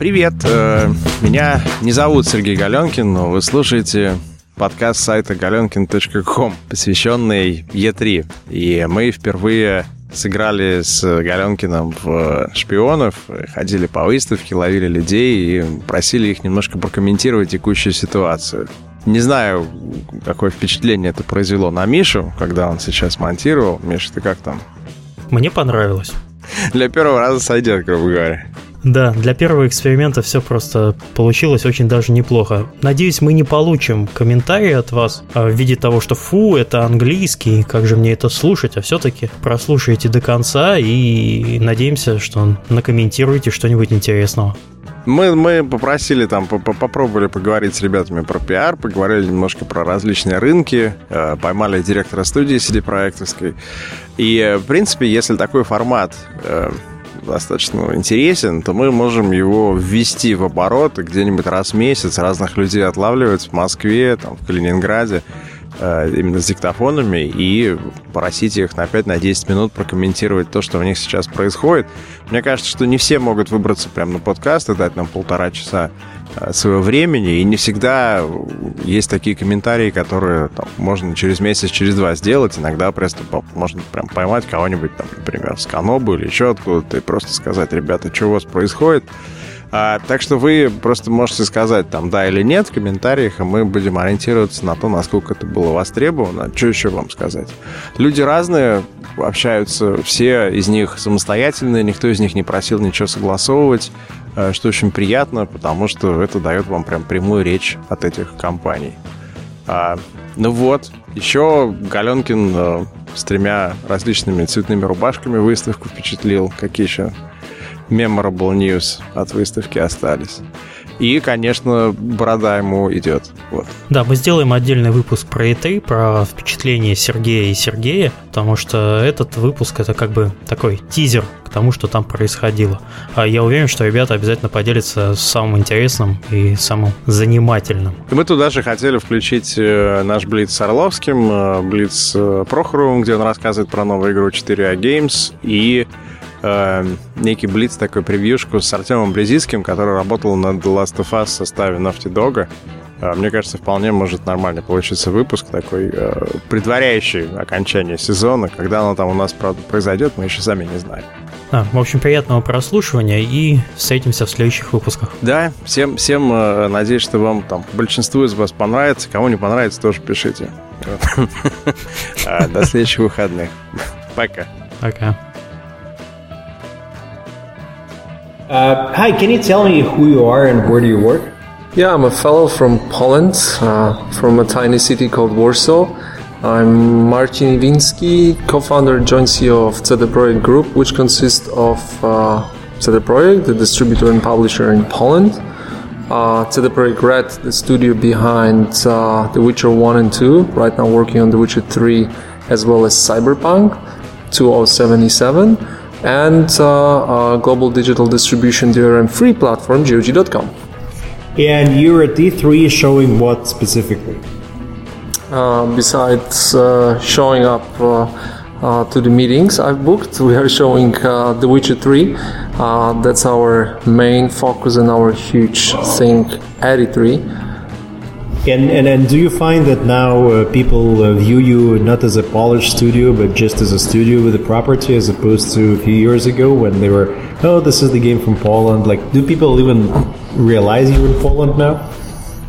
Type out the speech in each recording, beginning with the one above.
Привет, э, меня не зовут Сергей Галенкин, но вы слушаете подкаст сайта galenkin.com, посвященный Е3. И мы впервые сыграли с Галенкиным в шпионов, ходили по выставке, ловили людей и просили их немножко прокомментировать текущую ситуацию. Не знаю, какое впечатление это произвело на Мишу, когда он сейчас монтировал. Миша, ты как там? Мне понравилось. Для первого раза сойдет, грубо говоря. Да, для первого эксперимента все просто получилось очень даже неплохо. Надеюсь, мы не получим комментарии от вас а, в виде того, что фу, это английский, как же мне это слушать, а все-таки прослушайте до конца и надеемся, что накомментируете что-нибудь интересного. Мы, мы попросили там, попробовали поговорить с ребятами про пиар, поговорили немножко про различные рынки, э, поймали директора студии CD проектовской. И, э, в принципе, если такой формат э, достаточно интересен, то мы можем его ввести в оборот и где-нибудь раз в месяц разных людей отлавливать в Москве, там, в Калининграде, э, именно с диктофонами и просить их на 5-10 на минут прокомментировать то, что у них сейчас происходит. Мне кажется, что не все могут выбраться прямо на подкаст и дать нам полтора часа своего времени, и не всегда есть такие комментарии, которые там, можно через месяц, через два сделать. Иногда просто можно прям поймать кого-нибудь, там, например, с Канобу или еще откуда-то, и просто сказать, ребята, что у вас происходит. А, так что вы просто можете сказать там да или нет в комментариях, и мы будем ориентироваться на то, насколько это было востребовано. Что еще вам сказать? Люди разные, общаются, все из них самостоятельные, никто из них не просил ничего согласовывать. Э, что очень приятно, потому что это дает вам прям прямую речь от этих компаний. А, ну вот, еще Галенкин а, с тремя различными цветными рубашками выставку впечатлил. Какие еще memorable news от выставки остались. И, конечно, борода ему идет. Вот. Да, мы сделаем отдельный выпуск про E3, про впечатление Сергея и Сергея, потому что этот выпуск это как бы такой тизер к тому, что там происходило. А я уверен, что ребята обязательно поделятся самым интересным и самым занимательным. Мы туда же хотели включить э, наш Блиц с Орловским, э, Блиц э, Прохоровым, где он рассказывает про новую игру 4A Games, и э, некий блиц, такой превьюшку с Артемом Брезицким, который работал над Last of Us в составе Naughty Dog. Э, мне кажется, вполне может нормально получиться выпуск такой, э, предваряющий окончание сезона. Когда оно там у нас, правда, произойдет, мы еще сами не знаем. А, в общем, приятного прослушивания и встретимся в следующих выпусках. Да, всем, всем э, надеюсь, что вам там большинству из вас понравится. Кому не понравится, тоже пишите. До следующих выходных. Пока. Пока. Uh, hi, can you tell me who you are and where do you work? Yeah, I'm a fellow from Poland, uh, from a tiny city called Warsaw. I'm Marcin Iwinski, co-founder and joint CEO of CD Projekt Group, which consists of uh, CD Projekt, the distributor and publisher in Poland, uh, CD Projekt Red, the studio behind uh, The Witcher 1 and 2, right now working on The Witcher 3, as well as Cyberpunk 2077, and uh, global digital distribution DRM free platform, GOG.com. And you're at E3 showing what specifically? Uh, besides uh, showing up uh, uh, to the meetings I've booked, we are showing uh, The Witcher 3. that's our main focus and our huge thing at E3. And, and and do you find that now uh, people uh, view you not as a polished studio, but just as a studio with a property, as opposed to a few years ago when they were, oh, this is the game from Poland. Like, do people even realize you're in Poland now?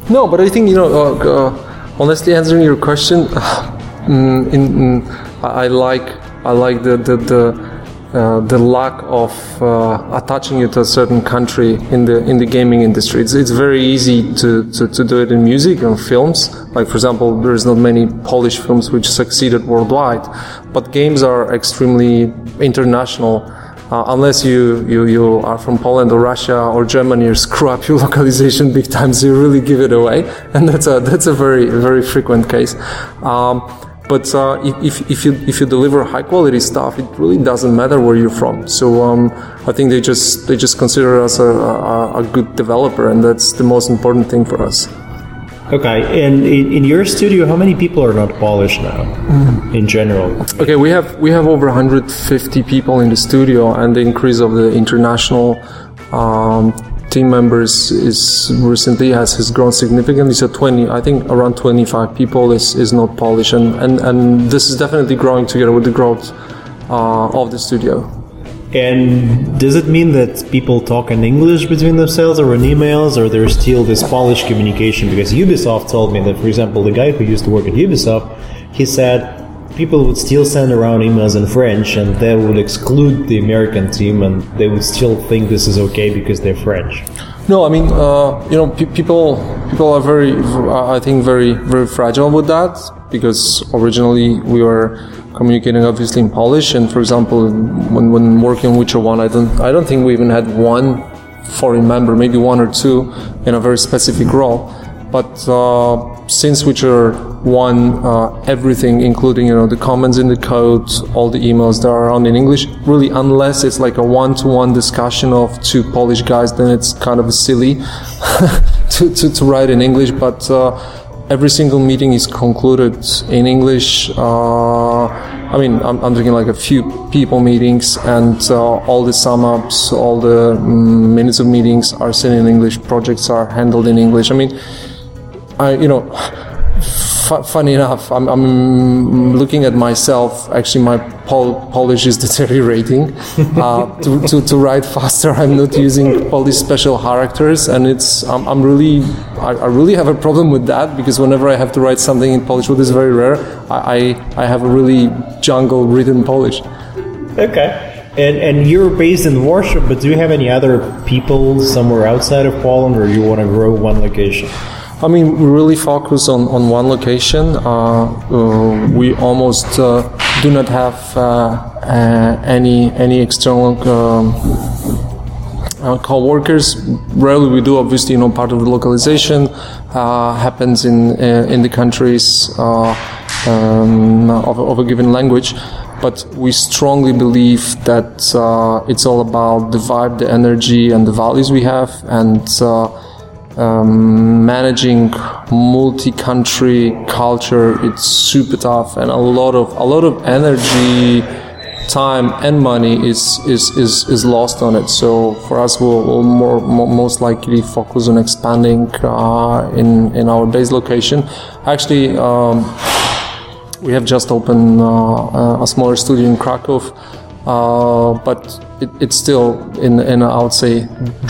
No, but I think you know. Uh, uh honestly, answering your question, mm, in, in, I like I like the the, the uh, the lack of uh, attaching you to a certain country in the in the gaming industry. It's, it's very easy to, to, to do it in music and films. Like for example, there's not many Polish films which succeeded worldwide, but games are extremely international. Uh, unless you, you, you are from Poland or Russia or Germany, you screw up your localization big time, so you really give it away, and that's a that's a very very frequent case. Um, but uh, if, if you if you deliver high quality stuff, it really doesn't matter where you're from. So um, I think they just they just consider us a, a, a, good developer, and that's the most important thing for us. Okay, and in, in your studio, how many people are not Polish now, mm. in general? Okay, we have we have over 150 people in the studio, and the increase of the international um, team members is recently has, has grown significantly. So 20, I think around 25 people is, is not Polish, and, and, and this is definitely growing together with the growth uh, of the studio. And does it mean that people talk in English between themselves or in emails, or there's still this Polish communication? Because Ubisoft told me that, for example, the guy who used to work at Ubisoft, he said people would still send around emails in French and they would exclude the American team and they would still think this is okay because they're French. No, I mean, uh, you know, pe- people people are very, I think, very very fragile with that because originally we were communicating obviously in Polish, and for example, when, when working Witcher One, I don't I don't think we even had one foreign member, maybe one or two in a very specific role. But uh, since Witcher One, uh, everything, including you know the comments in the code, all the emails that are on in English, really, unless it's like a one-to-one discussion of two Polish guys, then it's kind of silly to, to, to write in English. But uh, every single meeting is concluded in English. Uh, I mean, I'm, I'm thinking like a few people meetings, and uh, all the sum ups, all the mm, minutes of meetings are sent in English. Projects are handled in English. I mean, I you know. F- funny enough, I'm, I'm, looking at myself. Actually, my Pol- Polish is deteriorating. Uh, to, to, to, write faster, I'm not using these special characters, and it's I'm, I'm really I, I, really have a problem with that because whenever I have to write something in Polish, which is very rare, I, I, I have a really jungle written Polish. Okay. And, and you're based in Warsaw, but do you have any other people somewhere outside of Poland, or you want to grow one location? I mean, we really focus on, on one location. Uh, uh, we almost uh, do not have uh, uh, any any external um, uh, co-workers. Rarely we do. Obviously, you know, part of the localization happens in in the countries um, of, of, a given language. But we strongly believe that it's all about the vibe, the energy, and the values we have, and um, managing multi-country culture it's super tough and a lot of a lot of energy time and money is is is, is lost on it. So for us we'll, we'll more, more, most likely focus on expanding uh, in in our base location. Actually um, we have just opened uh, a smaller studio in krakow uh, but it, it's still in, in I would say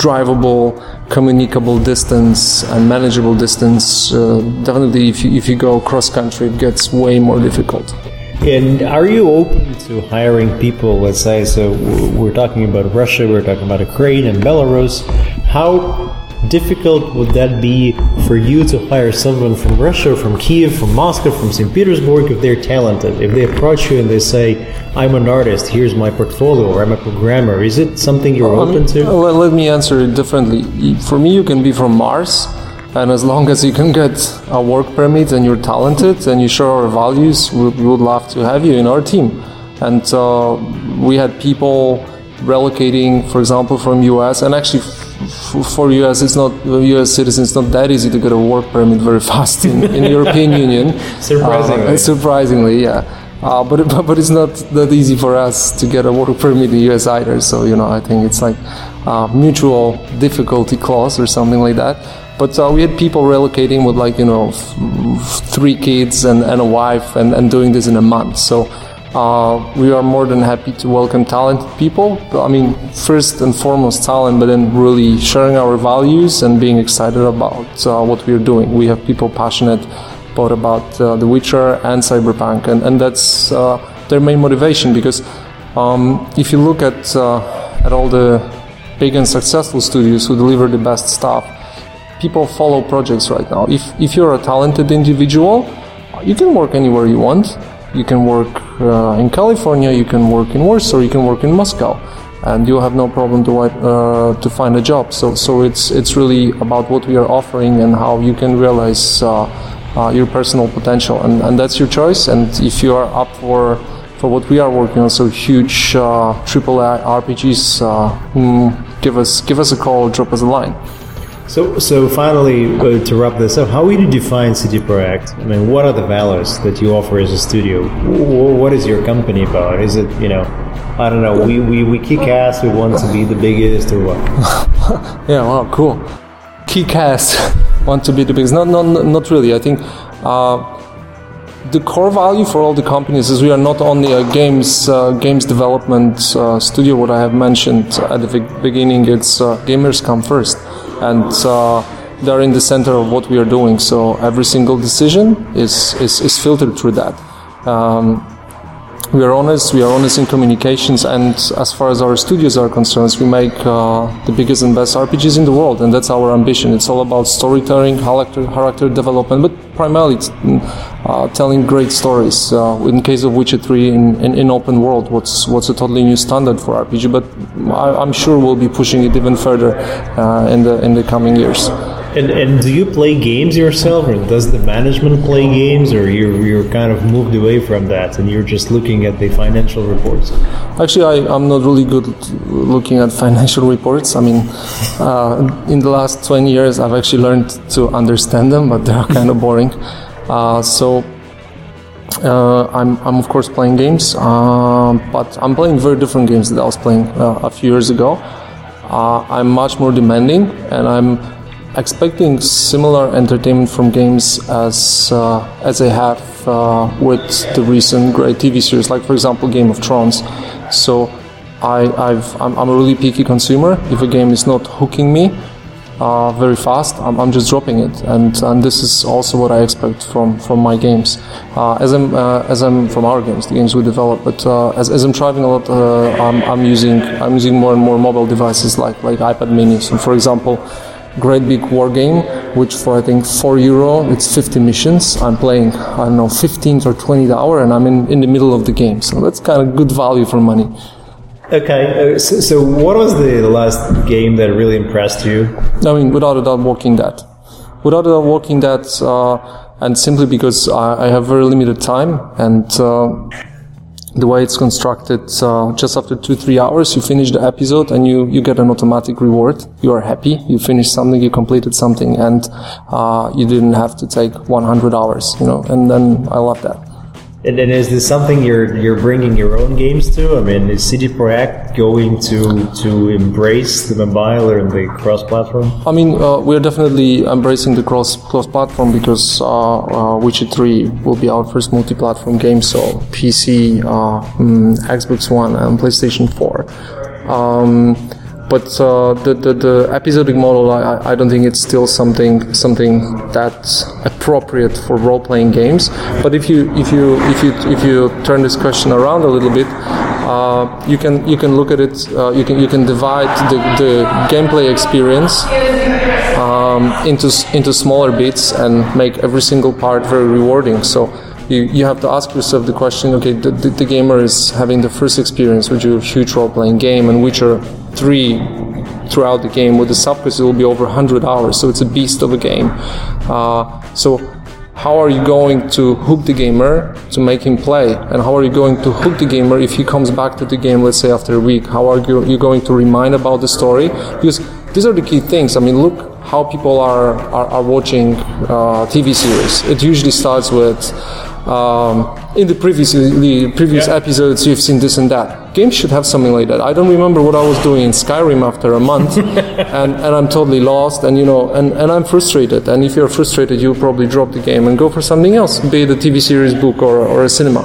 drivable, communicable distance and manageable distance. Uh, definitely, if you, if you go cross country, it gets way more difficult. And are you open to hiring people? Let's say, so we're talking about Russia, we're talking about Ukraine and Belarus. How difficult would that be for you to hire someone from Russia, from Kiev, from Moscow, from St. Petersburg if they're talented? If they approach you and they say, I'm an artist, here's my portfolio, or I'm a programmer, is it something you're well, open to? Well, let me answer it differently. For me, you can be from Mars. And as long as you can get a work permit and you're talented and you share our values, we, we would love to have you in our team. And uh, we had people relocating, for example, from US, and actually for US, it's not US citizens. It's not that easy to get a work permit very fast in, in European Union. Surprisingly, uh, surprisingly, yeah. Uh, but, but but it's not that easy for us to get a work permit in the US either. So you know, I think it's like a mutual difficulty clause or something like that. But uh, we had people relocating with like you know f- three kids and, and a wife and, and doing this in a month. So uh, we are more than happy to welcome talented people. I mean, first and foremost talent, but then really sharing our values and being excited about uh, what we are doing. We have people passionate both about uh, The Witcher and Cyberpunk, and, and that's uh, their main motivation because um, if you look at, uh, at all the big and successful studios who deliver the best stuff, people follow projects right now. If, if you're a talented individual, you can work anywhere you want you can work uh, in California, you can work in Warsaw, you can work in Moscow, and you'll have no problem to uh, to find a job. So so it's it's really about what we are offering and how you can realize uh, uh your personal potential, and and that's your choice. And if you are up for for what we are working on, so huge AAA RPGs, uh, mm, give us give us a call, drop us a line. So, so finally, uh, to wrap this up, how would you define CD Projekt? I mean, what are the values that you offer as a studio? W- what is your company about? Is it, you know, I don't know, we, we, we kick ass, we want to be the biggest, or what? yeah, wow, cool. Kick ass, want to be the biggest. No, no, not really. I think uh, the core value for all the companies is we are not only a games uh, games development uh, studio. What I have mentioned at the beginning, it's uh, gamers come first, and uh, they're in the center of what we are doing. So every single decision is is, is filtered through that. Um, we are honest, we are honest in communications, and as far as our studios are concerned, we make uh, the biggest and best RPGs in the world, and that's our ambition. It's all about storytelling, character, character development, but primarily uh, telling great stories. Uh, in case of Witcher 3 in, in, in, open world, what's what's a totally new standard for RPG, but I, am sure we'll be pushing it even further uh, in the in the coming years. And, and do you play games yourself, or does the management play games, or you're, you're kind of moved away from that and you're just looking at the financial reports? Actually, I, I'm not really good looking at financial reports. I mean, uh, in the last 20 years, I've actually learned to understand them, but they're kind of boring. Uh, so uh, I'm, I'm of course playing games, uh, but I'm playing very different games that I was playing uh, a few years ago. Uh, I'm much more demanding, and I'm expecting similar entertainment from games as uh, as I have uh, with the recent great TV series, like for example Game of Thrones. So I, I'm, I'm a really picky consumer. If a game is not hooking me uh, very fast, I'm, I'm, just dropping it, and and this is also what I expect from from my games. Uh, as I'm uh, as I'm from our games, the games we develop, but uh, as, as I'm traveling a lot, I'm, I'm using I'm using more and more mobile devices like like iPad Mini. So for example great big war game, which for I think four euro, it's 50 missions. I'm playing I don't know 15 or 20 hour, and I'm in, in the middle of the game. So that's kind of good value for money. Okay, uh, so, so, what was the last game that really impressed you? I mean, without a doubt, Walking Dead. Without a doubt, Walking Dead, uh, and simply because I, I, have very limited time and. Uh, the way it's constructed, uh, just after two, three hours, you finish the episode and you, you get an automatic reward. You are happy. You finished something, you completed something, and uh, you didn't have to take 100 hours, you know, and then I love that. And is this something you're you're bringing your own games to? I mean, is CD Projekt going to to embrace the mobile or the cross-platform? I mean, uh, we're definitely embracing the cross cross-platform because uh, uh, Witcher 3 will be our first multi-platform game, so PC, uh, mm, Xbox One, and PlayStation 4. Um, but uh, the, the, the episodic model, I, I don't think it's still something something that's appropriate for role playing games. But if you if you if you if you turn this question around a little bit, uh, you can you can look at it. Uh, you can you can divide the, the gameplay experience um, into into smaller bits and make every single part very rewarding. So you, you have to ask yourself the question okay the, the, the gamer is having the first experience with your huge role-playing game and Witcher 3 throughout the game with the subquest it will be over 100 hours so it's a beast of a game. Uh, so how are you going to hook the gamer to make him play? And how are you going to hook the gamer if he comes back to the game let's say after a week? How are you going to remind about the story? Because these are the key things. I mean look how people are, are, are watching uh, tv series. It usually starts with um, in the previous the previous yeah. episodes you've seen this and that. Games should have something like that. I don't remember what I was doing in Skyrim after a month, and, and I'm totally lost, and you know, and, and I'm frustrated. And if you're frustrated, you'll probably drop the game and go for something else, be it a TV series, book, or, or a cinema.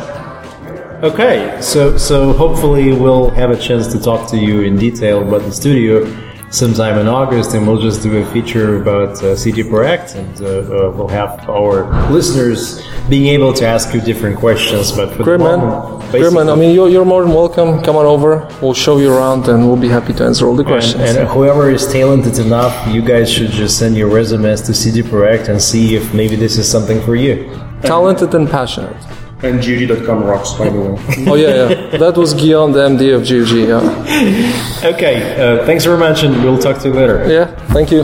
Okay, so so hopefully we'll have a chance to talk to you in detail about the studio sometime in August, and we'll just do a feature about uh, CD Projekt, and uh, uh, we'll have our listeners being able to ask you different questions. But for Great man, Great man. I mean, you're, you're more than welcome. Come on over. We'll show you around, and we'll be happy to answer all the questions. And, and whoever is talented enough, you guys should just send your resumes to CD Projekt and see if maybe this is something for you. Talented and passionate. And GOG.com rocks, by the way. oh, yeah, yeah. That was Guillaume, the MD of GG. Yeah. okay, uh, thanks very much, and we'll talk to you later. Yeah, thank you.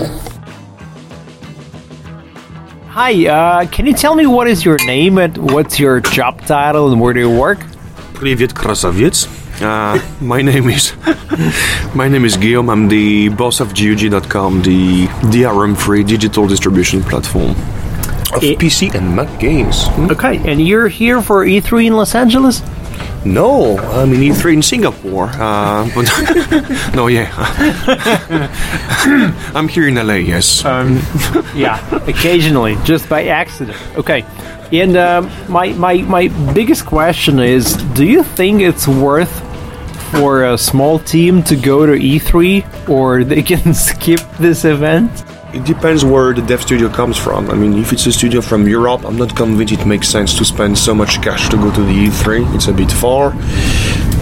Hi, uh, can you tell me what is your name and what's your job title and where do you work? Привет, красавец. Uh, my name is my name is Guillaume. I'm the boss of GOG.com, the DRM-free digital distribution platform of Eh. PC and Mac games. Hmm? Okay, and you're here for E3 in Los Angeles? No, I'm in E3 in Singapore. Uh, but no, yeah, I'm here in LA. Yes. Yeah, occasionally, just by accident. Okay. And um, my, my, my biggest question is do you think it's worth for a small team to go to E3 or they can skip this event? It depends where the dev studio comes from. I mean, if it's a studio from Europe, I'm not convinced it makes sense to spend so much cash to go to the E3. It's a bit far.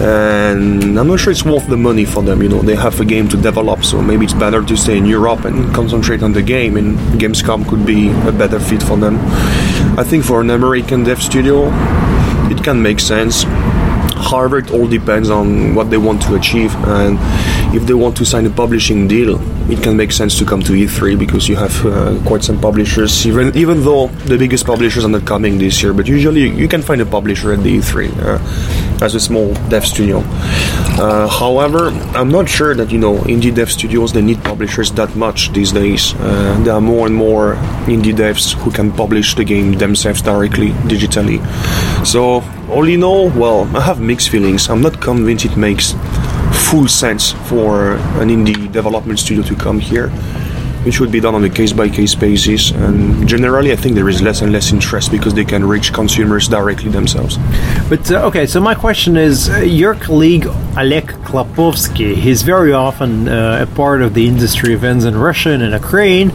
And I'm not sure it's worth the money for them. You know, they have a game to develop, so maybe it's better to stay in Europe and concentrate on the game, and Gamescom could be a better fit for them. I think for an American dev studio, it can make sense. However, it all depends on what they want to achieve, and if they want to sign a publishing deal, it can make sense to come to E3 because you have uh, quite some publishers. Even even though the biggest publishers are not coming this year, but usually you can find a publisher at the E3 uh, as a small dev studio. Uh, however, I'm not sure that you know indie dev studios they need publishers that much these days. Uh, there are more and more indie devs who can publish the game themselves directly digitally. So all in all, well, I have mixed feelings. I'm not convinced it makes full sense for an indie development studio to come here. It should be done on a case by case basis, and generally, I think there is less and less interest because they can reach consumers directly themselves. But uh, okay, so my question is uh, your colleague Oleg Klapovsky, he's very often uh, a part of the industry events in Russia and in Ukraine.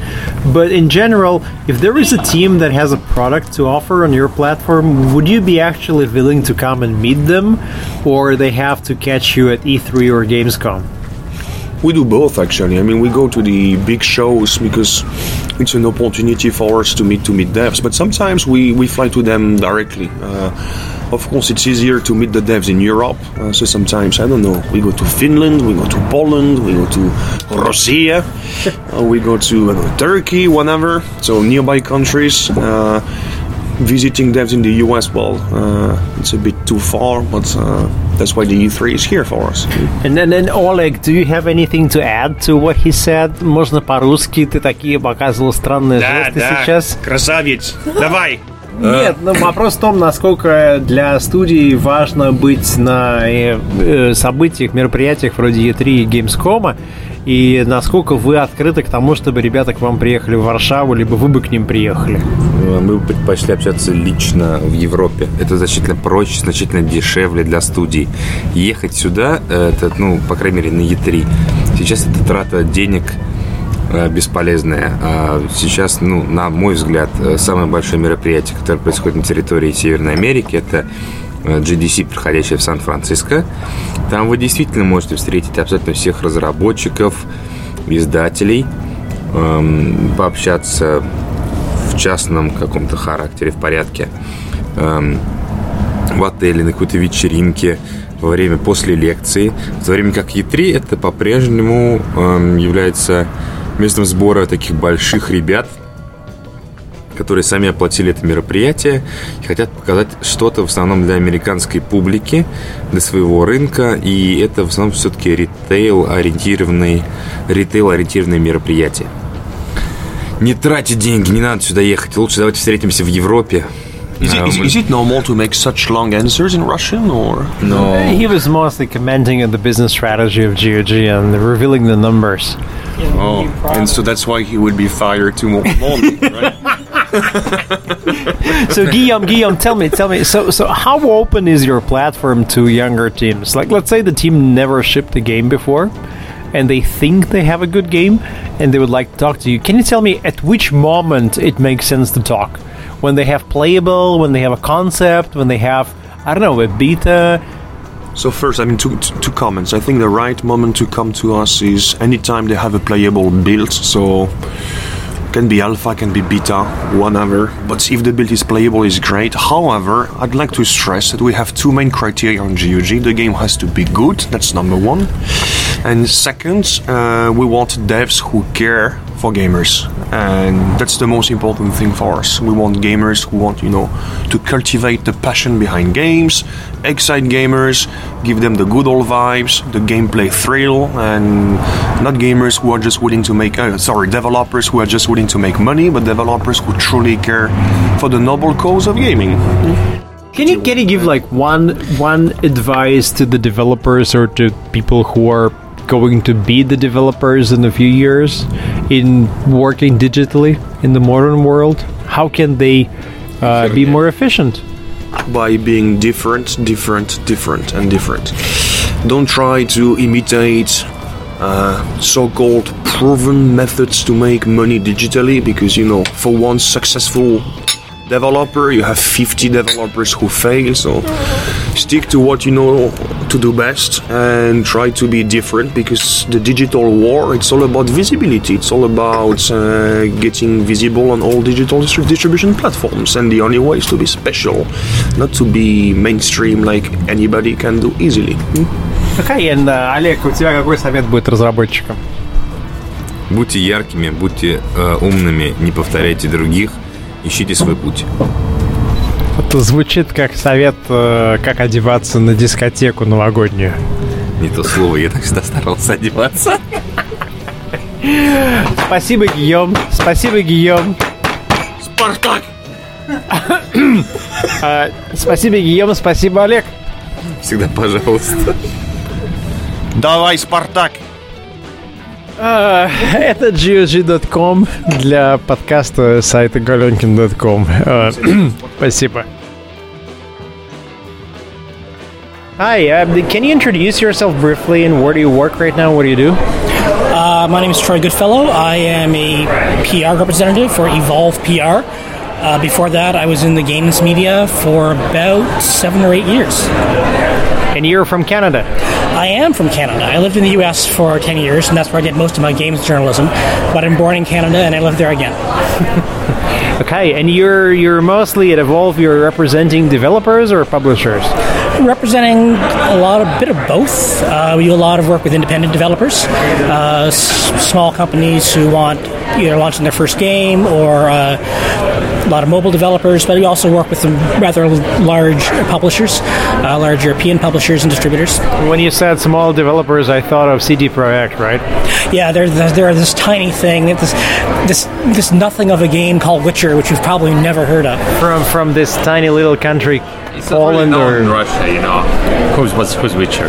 But in general, if there is a team that has a product to offer on your platform, would you be actually willing to come and meet them? Or they have to catch you at E3 or Gamescom? We do both actually. I mean, we go to the big shows because it's an opportunity for us to meet to meet devs. But sometimes we, we fly to them directly. Uh, of course, it's easier to meet the devs in Europe. Uh, so sometimes I don't know. We go to Finland, we go to Poland, we go to Russia, uh, we go to uh, Turkey, whatever. So nearby countries. Uh, visiting devs in the US, well, uh, it's a bit too far, but uh, that's why the E3 is here for us. And then, then Oleg, do you have anything to add to what he said? Можно по-русски? Ты такие показывал странные жесты сейчас. красавец, давай! Нет, ну вопрос в том, насколько для студии важно быть на э, э, событиях, мероприятиях вроде E3 и Gamescom, и насколько вы открыты к тому, чтобы ребята к вам приехали в Варшаву, либо вы бы к ним приехали. Мы бы предпочли общаться лично в Европе. Это значительно проще, значительно дешевле для студий. Ехать сюда, э, это, ну, по крайней мере, на E3. Сейчас это трата денег э, бесполезная. А сейчас, ну, на мой взгляд, э, самое большое мероприятие, которое происходит на территории Северной Америки, это э, GDC, проходящая в Сан-Франциско. Там вы действительно можете встретить абсолютно всех разработчиков, издателей, эм, пообщаться в частном каком-то характере, в порядке, эм, в отеле, на какой-то вечеринке, во время после лекции. В то время как E3 это по-прежнему эм, является местом сбора таких больших ребят, которые сами оплатили это мероприятие и хотят показать что-то в основном для американской публики, для своего рынка, и это в основном все-таки ритейл-ориентированные, ритейл-ориентированные мероприятия. Не тратьте деньги, не надо сюда ехать. Лучше давайте встретимся в Европе. Is it, А, is, is it normal to make such long answers in Russian, or Но He was mostly commenting on the business strategy of GOG and revealing the numbers. oh, and so that's why he would be fired tomorrow morning, right? So Guillaume, Guillaume, tell me, tell me. So, so how open is your platform to younger teams? Like, let's say the team never shipped a game before, and they think they have a good game, and they would like to talk to you. Can you tell me at which moment it makes sense to talk? When they have playable, when they have a concept, when they have, I don't know, a beta. So first, I mean, two, two comments. I think the right moment to come to us is anytime they have a playable build. So can be alpha, can be beta, whatever. But if the build is playable, is great. However, I'd like to stress that we have two main criteria on GOG. The game has to be good. That's number one. And second, uh, we want devs who care for gamers, and that's the most important thing for us. We want gamers who want, you know, to cultivate the passion behind games, excite gamers, give them the good old vibes, the gameplay thrill, and not gamers who are just willing to make, uh, sorry, developers who are just willing to make money, but developers who truly care for the noble cause of gaming. Can you can you give like one one advice to the developers or to people who are going to be the developers in a few years in working digitally in the modern world? How can they uh, be more efficient? by being different, different, different, and different. Don't try to imitate uh, so-called proven methods to make money digitally because you know for one successful developer you have 50 developers who fail so stick to what you know to do best and try to be different because the digital war it's all about visibility it's all about uh, getting visible on all digital distri- distribution platforms and the only way is to be special not to be mainstream like anybody can do easily Hmm? Okay, and uh, Олег, у тебя какой совет будет разработчикам? Будьте яркими, будьте э, умными, не повторяйте других, ищите свой путь. Это звучит как совет, э, как одеваться на дискотеку новогоднюю. Не то слово, я так всегда старался одеваться. Спасибо, Гийом. Спасибо, Гийом. Спартак! А, Спасибо, Гийом. Спасибо, Олег. Всегда пожалуйста. Давай, Спартак! Это GOG.com для подкаста сайта galenkin.com. Спасибо. Hi, uh, can you introduce yourself briefly and where do you work right now? What do you do? Uh, my name is Troy Goodfellow. I am a PR representative for Evolve PR. Uh, before that, I was in the games media for about seven or eight years. And you're from Canada? I am from Canada. I lived in the U.S. for 10 years, and that's where I did most of my games journalism. But I'm born in Canada, and I live there again. Okay, and you're you're mostly at Evolve. You're representing developers or publishers. representing a lot of bit of both. Uh, we do a lot of work with independent developers, uh, s- small companies who want either launching their first game or uh, a lot of mobile developers. But we also work with some rather large publishers, uh, large European publishers and distributors. When you said small developers, I thought of CD Projekt, right? Yeah, they're they're this tiny thing, this this this nothing of a game called Witcher, which you've probably never heard of. From from this tiny little country, Poland or Russia, you know. Who's what's who's Witcher?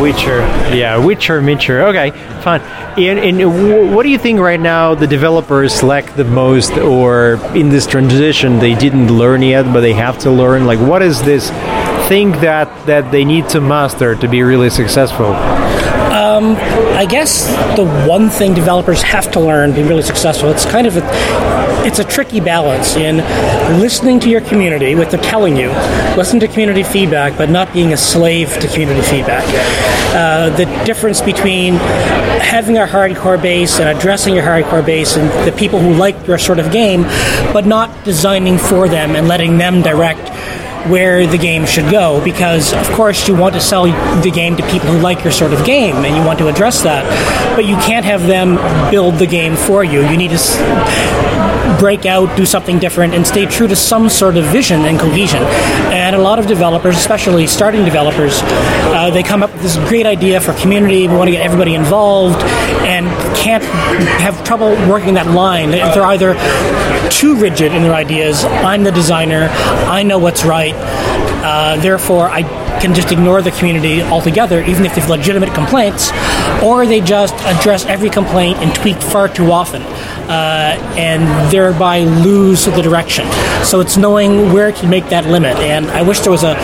Witcher. Yeah, Witcher, Witcher. Okay, fine. And, and wh- what do you think right now the developers lack the most, or in this transition they didn't learn yet, but they have to learn? Like, what is this thing that that they need to master to be really successful? I guess the one thing developers have to learn to be really successful, it's kind of a, it's a tricky balance in listening to your community, what they're telling you, listen to community feedback, but not being a slave to community feedback. Uh, the difference between having a hardcore base and addressing your hardcore base and the people who like your sort of game, but not designing for them and letting them direct where the game should go. Because of course you want to sell the game to people who like your sort of game and you want to address that but you can't have them build the game for you. You need to break out do something different and stay true to some sort of vision and cohesion and a lot of developers especially starting developers uh, they come up with this great idea for community we want to get everybody involved and can't have trouble working that line they're either too rigid in their ideas. I'm the designer. I know what's right. Uh, therefore, I can just ignore the community altogether, even if they have legitimate complaints, or they just address every complaint and tweak far too often, uh, and thereby lose the direction. So it's knowing where to make that limit. And I wish there was a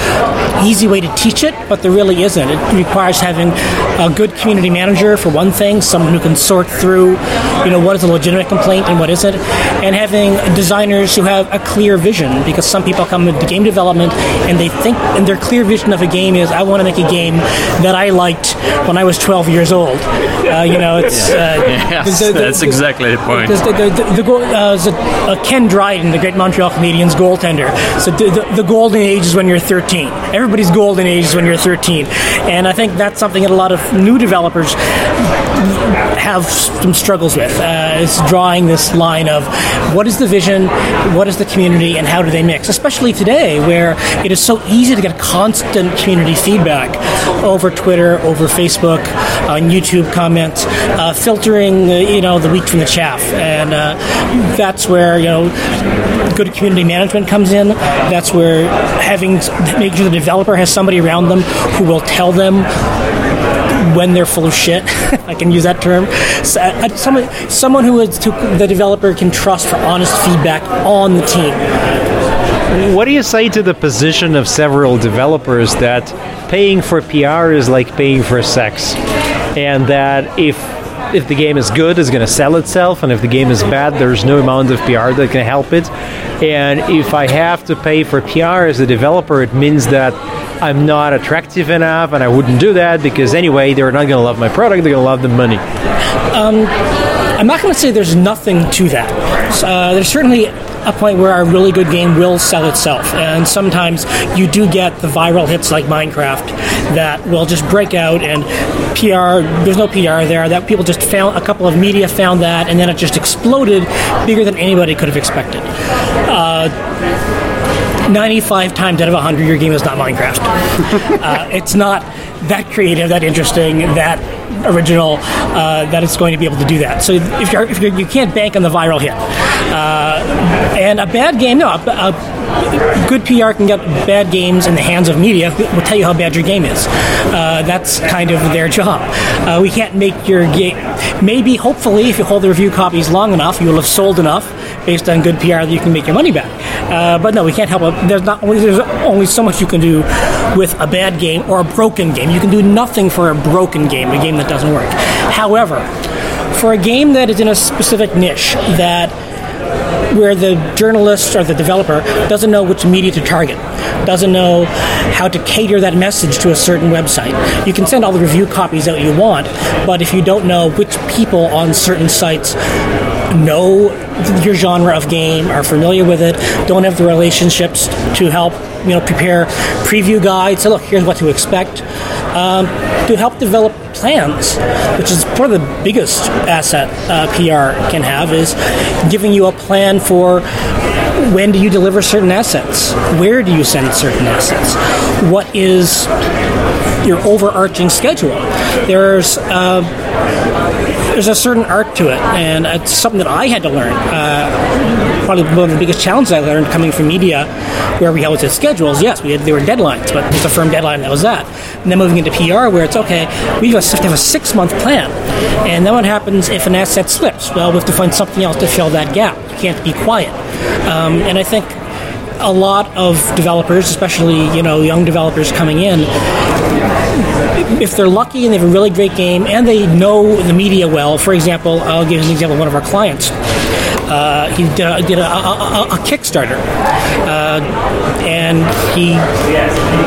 easy way to teach it, but there really isn't. It requires having a good community manager for one thing, someone who can sort through, you know, what is a legitimate complaint and what isn't, and having designers who have a clear vision. Because some people come into game development and they think, and their clear vision of a game is, I want to make a game that I liked when I was 12 years old. Uh, you know, it's uh, Yes, the- the- the- that's exactly the point. the, the, the, the goal, uh, is it, Ken Dryden, the great Montreal Canadiens goaltender. So the, the, the golden age is when you're 13. Everybody's golden age is when you're 13, and I think that's something that a lot of new developers have some struggles with. Uh, is drawing this line of what is the vision, what is the community, and how do they mix? Especially today, where it is so easy to get constant community feedback over Twitter, over Facebook, on YouTube comments, uh, filtering uh, you know the wheat from the chaff, and uh, that's where you know good community management comes in. That's where having making sure the developer has somebody around them who will tell them when they're full of shit. I can use that term. So, uh, someone, someone who is to, the developer can trust for honest feedback on the team. What do you say to the position of several developers that paying for PR is like paying for sex, and that if if the game is good, it's going to sell itself, and if the game is bad, there's no amount of PR that can help it. And if I have to pay for PR as a developer, it means that I'm not attractive enough, and I wouldn't do that because anyway, they're not going to love my product; they're going to love the money. I'm not going to say there's nothing to that. Uh, there's certainly a point where a really good game will sell itself, and sometimes you do get the viral hits like Minecraft that will just break out and PR. There's no PR there. That people just found a couple of media found that, and then it just exploded bigger than anybody could have expected. Uh, 95 times out of 100, your game is not Minecraft. uh, it's not that creative, that interesting, that original, uh, that it's going to be able to do that. So if you're, if you're, you can't bank on the viral hit. Uh, and a bad game, no, a, a good PR can get bad games in the hands of media will tell you how bad your game is. Uh, that's kind of their job. Uh, we can't make your game. Maybe, hopefully, if you hold the review copies long enough, you will have sold enough based on good PR that you can make your money back. Uh, but no, we can't help it. There's not only there's only so much you can do with a bad game or a broken game. You can do nothing for a broken game, a game that doesn't work. However, for a game that is in a specific niche that where the journalist or the developer doesn't know which media to target, doesn't know how to cater that message to a certain website. You can send all the review copies out you want, but if you don't know which people on certain sites know your genre of game, are familiar with it, don't have the relationships to help you know prepare preview guides. So look, here's what to expect. Um, to help develop plans, which is probably the biggest asset uh, PR can have, is giving you a plan for when do you deliver certain assets, where do you send certain assets, what is your overarching schedule. There's uh, there's a certain art to it, and it's something that I had to learn. Uh, probably one of the biggest challenges I learned coming from media, where we always had schedules. Yes, we had there were deadlines, but it's a firm deadline. That was that. And then moving into PR, where it's okay, we have to have a six month plan, and then what happens if an asset slips? Well, we have to find something else to fill that gap. You can't be quiet. Um, and I think a lot of developers, especially you know young developers coming in, if they're lucky and they have a really great game and they know the media well, for example, I'll give an example of one of our clients. Uh, he did, a, did a, a, a, Kickstarter, uh, and he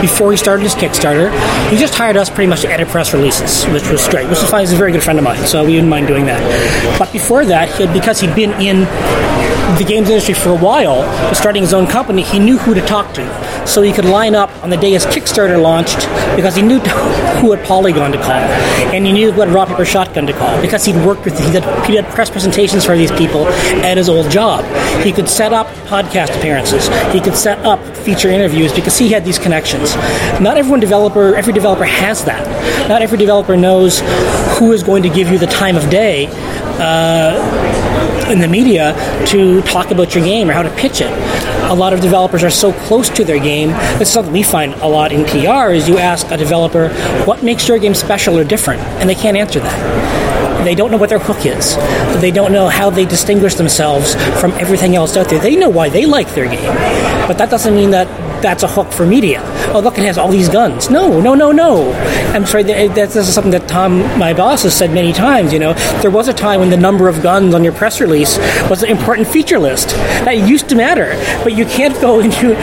before he started his Kickstarter, he just hired us pretty much to edit press releases, which was great. Which is fine. He's a very good friend of mine, so we didn't mind doing that. But before that, he had, because he'd been in the games industry for a while, was starting his own company, he knew who to talk to. So he could line up on the day his Kickstarter launched because he knew who at Polygon to call, and he knew what Rock Paper Shotgun to call because he'd worked with he did, he did press presentations for these people at his old job. He could set up podcast appearances. He could set up feature interviews because he had these connections. Not everyone developer every developer has that. Not every developer knows who is going to give you the time of day. Uh, in the media to talk about your game or how to pitch it. A lot of developers are so close to their game. This is something we find a lot in PR is you ask a developer what makes your game special or different, and they can't answer that. They don't know what their hook is. They don't know how they distinguish themselves from everything else out there. They know why they like their game, but that doesn't mean that that's a hook for media. Oh look, it has all these guns. No, no, no, no. I'm sorry. That, that's this is something that Tom, my boss, has said many times. You know, there was a time when the number of guns on your press release was an important feature list. That used to matter, but you can't go into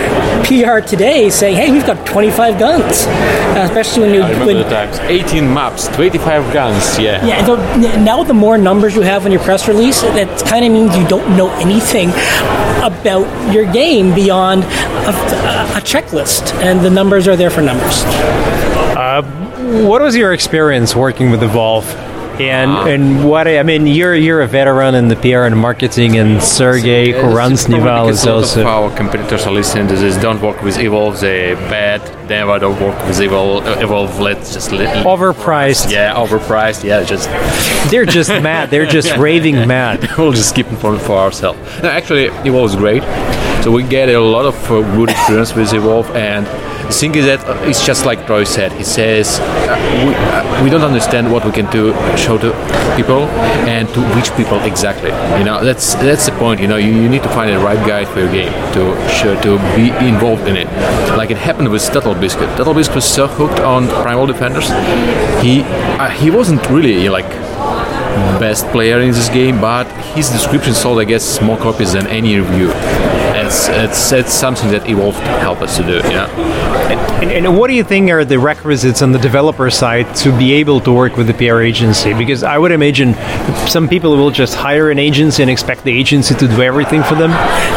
PR today saying, "Hey, we've got 25 guns," uh, especially when you I remember when, the times. 18 maps, 25 guns. Yeah. yeah, so now the more numbers you have on your press release, that kind of means you don't know anything about your game beyond a, a checklist, and the numbers are there for numbers. Uh, what was your experience working with Evolve? And ah. and what I mean, you're you're a veteran in the PR and marketing, and Sergey who runs Probably Nival because is a lot also. of our competitors are listening to this. Don't work with Evolve. They're bad. Never don't work with Evolve. Uh, Evolve. Let's just let. Overpriced. Yeah, overpriced. Yeah, just They're just mad. They're just raving mad. we'll just keep it for, for ourselves. No, actually, Evolve is great. So we get a lot of uh, good experience with Evolve, and the thing is that it's just like Troy said. He says we, we don't understand what we can do, show to people, and to which people exactly. You know, that's that's the point. You know, you, you need to find the right guide for your game to to be involved in it. Like it happened with TotalBiscuit. Tuttle Biscuit was so hooked on Primal Defenders. He uh, he wasn't really like best player in this game, but his description sold, I guess, more copies than any review. It's it's, it's something that Evolve help us to do. You know? And, and what do you think are the requisites on the developer side to be able to work with the PR agency? Because I would imagine some people will just hire an agency and expect the agency to do everything for them.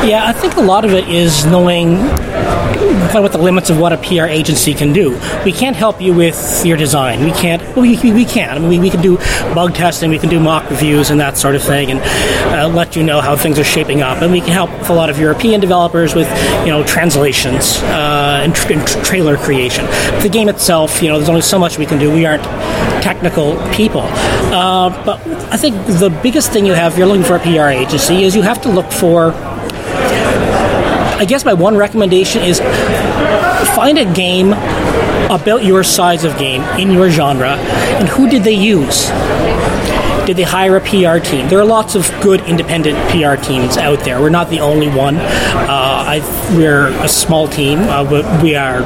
Yeah, I think a lot of it is knowing kind what the limits of what a PR agency can do. We can't help you with your design. We can't. We, we, can. I mean, we, we can do bug testing. We can do mock reviews and that sort of thing, and uh, let you know how things are shaping up. And we can help a lot of European developers with you know translations uh, and, and tr- trailer creation. The game itself, you know, there's only so much we can do. We aren't technical people. Uh, but I think the biggest thing you have if you're looking for a PR agency is you have to look for I guess my one recommendation is find a game about your size of game in your genre and who did they use? Did they hire a PR team? There are lots of good independent PR teams out there. We're not the only one. Uh, I, we're a small team, uh, but we are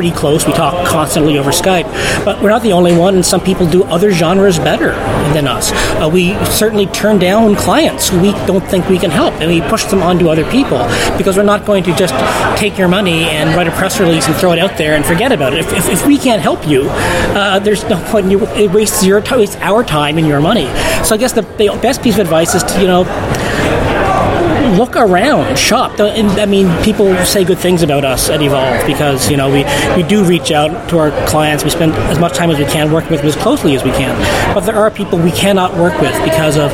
pretty close. We talk constantly over Skype, but we're not the only one, and some people do other genres better than us. Uh, we certainly turn down clients who we don't think we can help, and we push them onto other people because we're not going to just take your money and write a press release and throw it out there and forget about it. If, if, if we can't help you, uh, there's no point. In you, it wastes your time, wastes our time and your money. So I guess the best piece of advice is to you know look around, shop. And I mean, people say good things about us at Evolve because you know we, we do reach out to our clients. We spend as much time as we can working with them as closely as we can. But there are people we cannot work with because of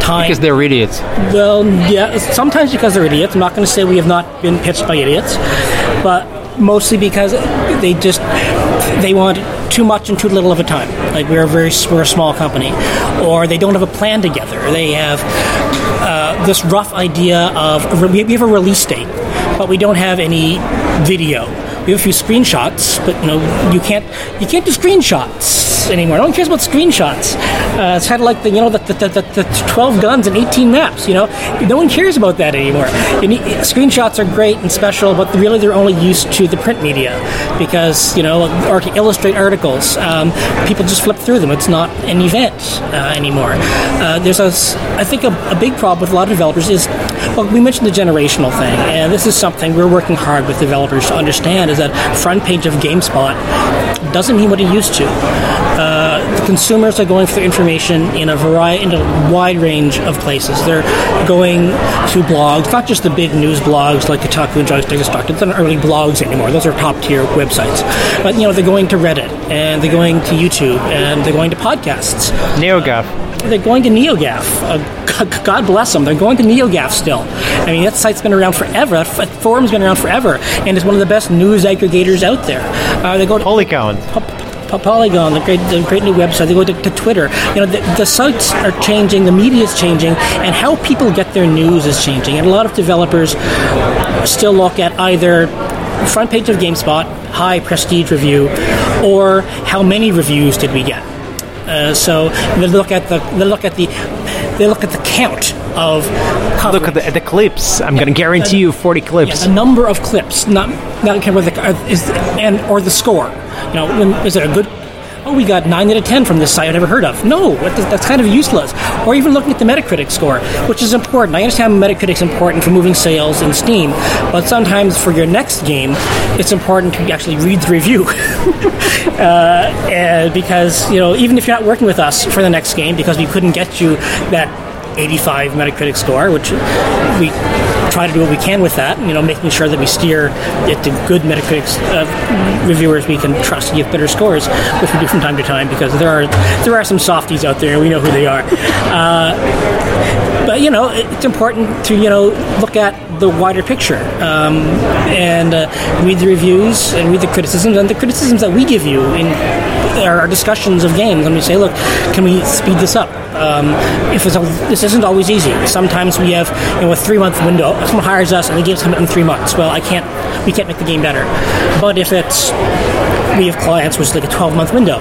time. Because they're idiots. Well, yeah, sometimes because they're idiots. I'm not going to say we have not been pitched by idiots, but mostly because they just they want too much and too little of a time. Like we're a very we're a small company, or they don't have a plan together. They have this rough idea of we have a release date, but we don't have any video. We have a few screenshots, but you know you can't you can't do screenshots anymore. No one cares about screenshots. Uh, it's kind of like the you know the, the, the, the 12 guns and 18 maps. You know, no one cares about that anymore. Need, screenshots are great and special, but really they're only used to the print media because you know or to illustrate articles. Um, people just flip through them. It's not an event uh, anymore. Uh, there's a I think a, a big problem with a lot of developers is well we mentioned the generational thing, and this is something we're working hard with developers to understand is that front page of GameSpot doesn't mean what it used to. Consumers are going for information in a variety, in a wide range of places. They're going to blogs, not just the big news blogs like Kotaku and Joystiq and Stock. They're not really blogs anymore. Those are top tier websites. But you know, they're going to Reddit and they're going to YouTube and they're going to podcasts. NeoGAF. They're going to NeoGAF. Uh, God bless them. They're going to NeoGAF still. I mean, that site's been around forever. That forum's been around forever, and it's one of the best news aggregators out there. Uh, they go to Polycount. Po- Polygon, the great, the great new website. They go to, to Twitter. You know, the, the sites are changing, the media is changing, and how people get their news is changing. And a lot of developers still look at either front page of GameSpot, high prestige review, or how many reviews did we get. Uh, so they look at the they look at the they look at the count of coverage. Look at the, at the clips. I'm going to guarantee you 40 clips. Yeah, a number of clips, not not kind of the uh, is and or the score. You know, when, is it a good? Oh, we got nine out of ten from this site I've never heard of. No, that- that's kind of useless. Or even looking at the Metacritic score, which is important. I understand Metacritic's important for moving sales in Steam, but sometimes for your next game, it's important to actually read the review. uh, and because you know, even if you're not working with us for the next game, because we couldn't get you that 85 Metacritic score, which we try to do what we can with that. You know, making sure that we steer it to good Metacritic uh, reviewers we can trust to give better scores, which we do from time to time because there are there are some softies out there. And we know who they are. Uh, but you know, it's important to you know look at the wider picture um, and uh, read the reviews and read the criticisms and the criticisms that we give you in our discussions of games. And we say, look, can we speed this up? Um, if a, this isn't always easy. Sometimes we have you know a three month window. Someone hires us and the game's coming in three months. Well, I can't. We can't make the game better. But if it's we have clients which is like a 12 month window.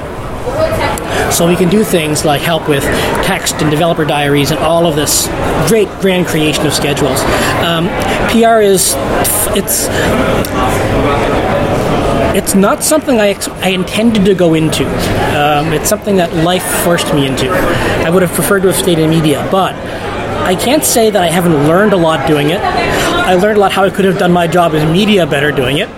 So we can do things like help with text and developer diaries and all of this great grand creation of schedules. Um, PR is it's it's not something I, ex- I intended to go into. Um, it's something that life forced me into. I would have preferred to have stayed in media, but I can't say that I haven't learned a lot doing it. I learned a lot how I could have done my job as media better doing it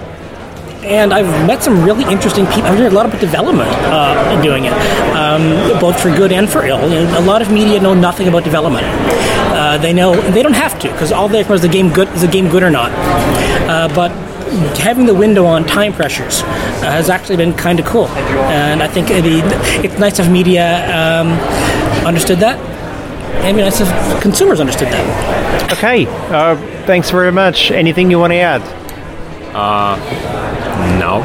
and I've met some really interesting people. I've learned a lot about development uh, in doing it, um, both for good and for ill. You know, a lot of media know nothing about development. Uh, they know they don't have to because all they know is the game good is the game good or not. Uh, but having the window on time pressures uh, has actually been kind of cool, and I think it, it's nice if media um, understood that. And it'd be nice if consumers understood that. Okay, uh, thanks very much. Anything you want to add? Uh, no.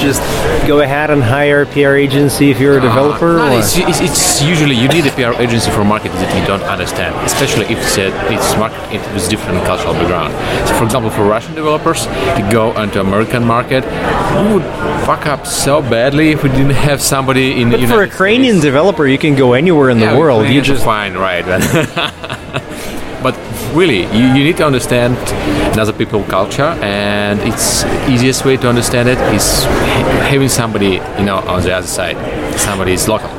Just go ahead and hire a PR agency if you're a developer. No, it's, it's, it's usually you need a PR agency for market that you don't understand, especially if it's, a, it's market it with different cultural background. So, for example, for Russian developers to go into American market, we would fuck up so badly if we didn't have somebody in but for a United Ukrainian developer, you can go anywhere in Yeah, the world. you're just fine, right? but really, you, you need to understand another people culture, and it's easiest way to understand it is ha- having somebody you know on the other side. Somebody is local.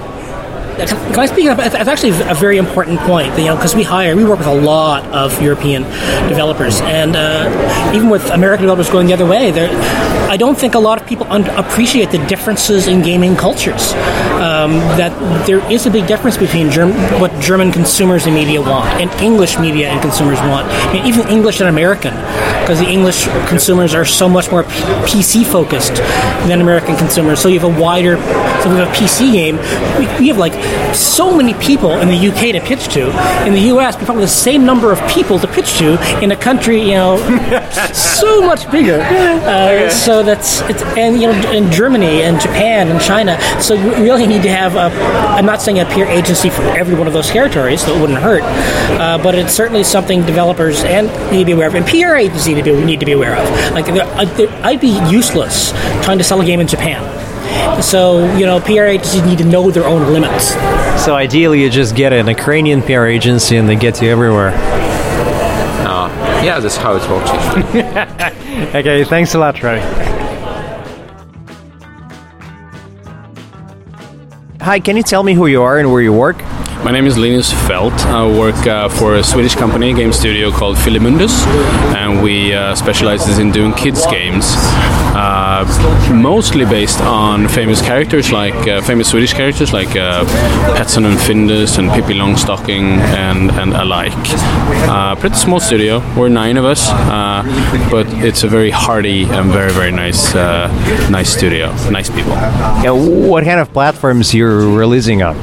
Can I speak? It's actually a very important point. You know, because we hire, we work with a lot of European developers, and uh, even with American developers going the other way, I don't think a lot of people un- appreciate the differences in gaming cultures. Um, that there is a big difference between Germ- what German consumers and media want and English media and consumers want, I mean, even English and American, because the English consumers are so much more P- PC focused than American consumers. So you have a wider, so we have a PC game. We, we have like so many people in the UK to pitch to. In the US, we probably the same number of people to pitch to in a country, you know, so much bigger. Uh, so that's it's and you know in Germany and Japan and China. So you really need to have a. I'm not saying a peer agency for every one of those territories, so it wouldn't hurt. Uh, but it's certainly something developers and need to be aware of, and PR agencies need to be, need to be aware of. Like there- I- there- I'd be useless trying to sell a game in Japan. So you know, PR agencies need to know their own limits. so ideally you just get an Ukrainian PR agency and they get you everywhere. Uh, yeah, that's how it works. Okay, thanks a lot, Troy. Hi, can you tell me who you are and where you work? My name is Linus Felt. I work uh, for a Swedish company, game studio called Filimundus, and we uh, specialize in doing kids games, uh, mostly based on famous characters like uh, famous Swedish characters like uh, Pettson and Findus and Pippi Longstocking and and alike. Uh, pretty small studio. We're nine of us, uh, but it's a very hearty and very very nice uh, nice studio. Nice people. Yeah, what kind of platforms you're releasing on?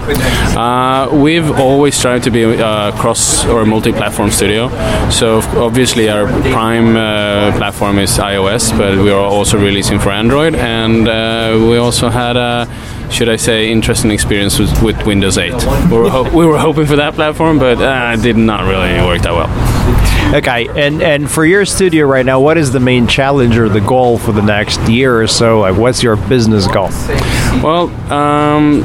Uh, we've always tried to be a cross or multi-platform studio. So obviously our prime uh, platform is iOS, but we are also releasing for Android, and uh, we also had a, should I say, interesting experience with, with Windows 8. We were, ho- we were hoping for that platform, but uh, it did not really work that well. Okay, and and for your studio right now, what is the main challenge or the goal for the next year or so? Like, what's your business goal? Well, um,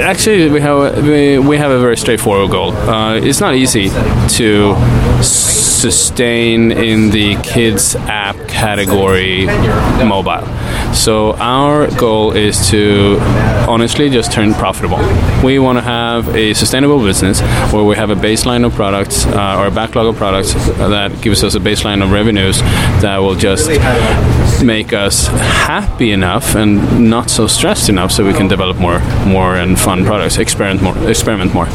actually, we have we, we have a very straightforward goal. Uh, it's not easy to sustain in the kids app category mobile. So our goal is to honestly just turn profitable. We want to have a sustainable business where we have a baseline of products uh, or a backlog of products that gives us a baseline of revenues that will just make us happy enough and not so stressed enough so we can develop more more and fun products experiment more experiment more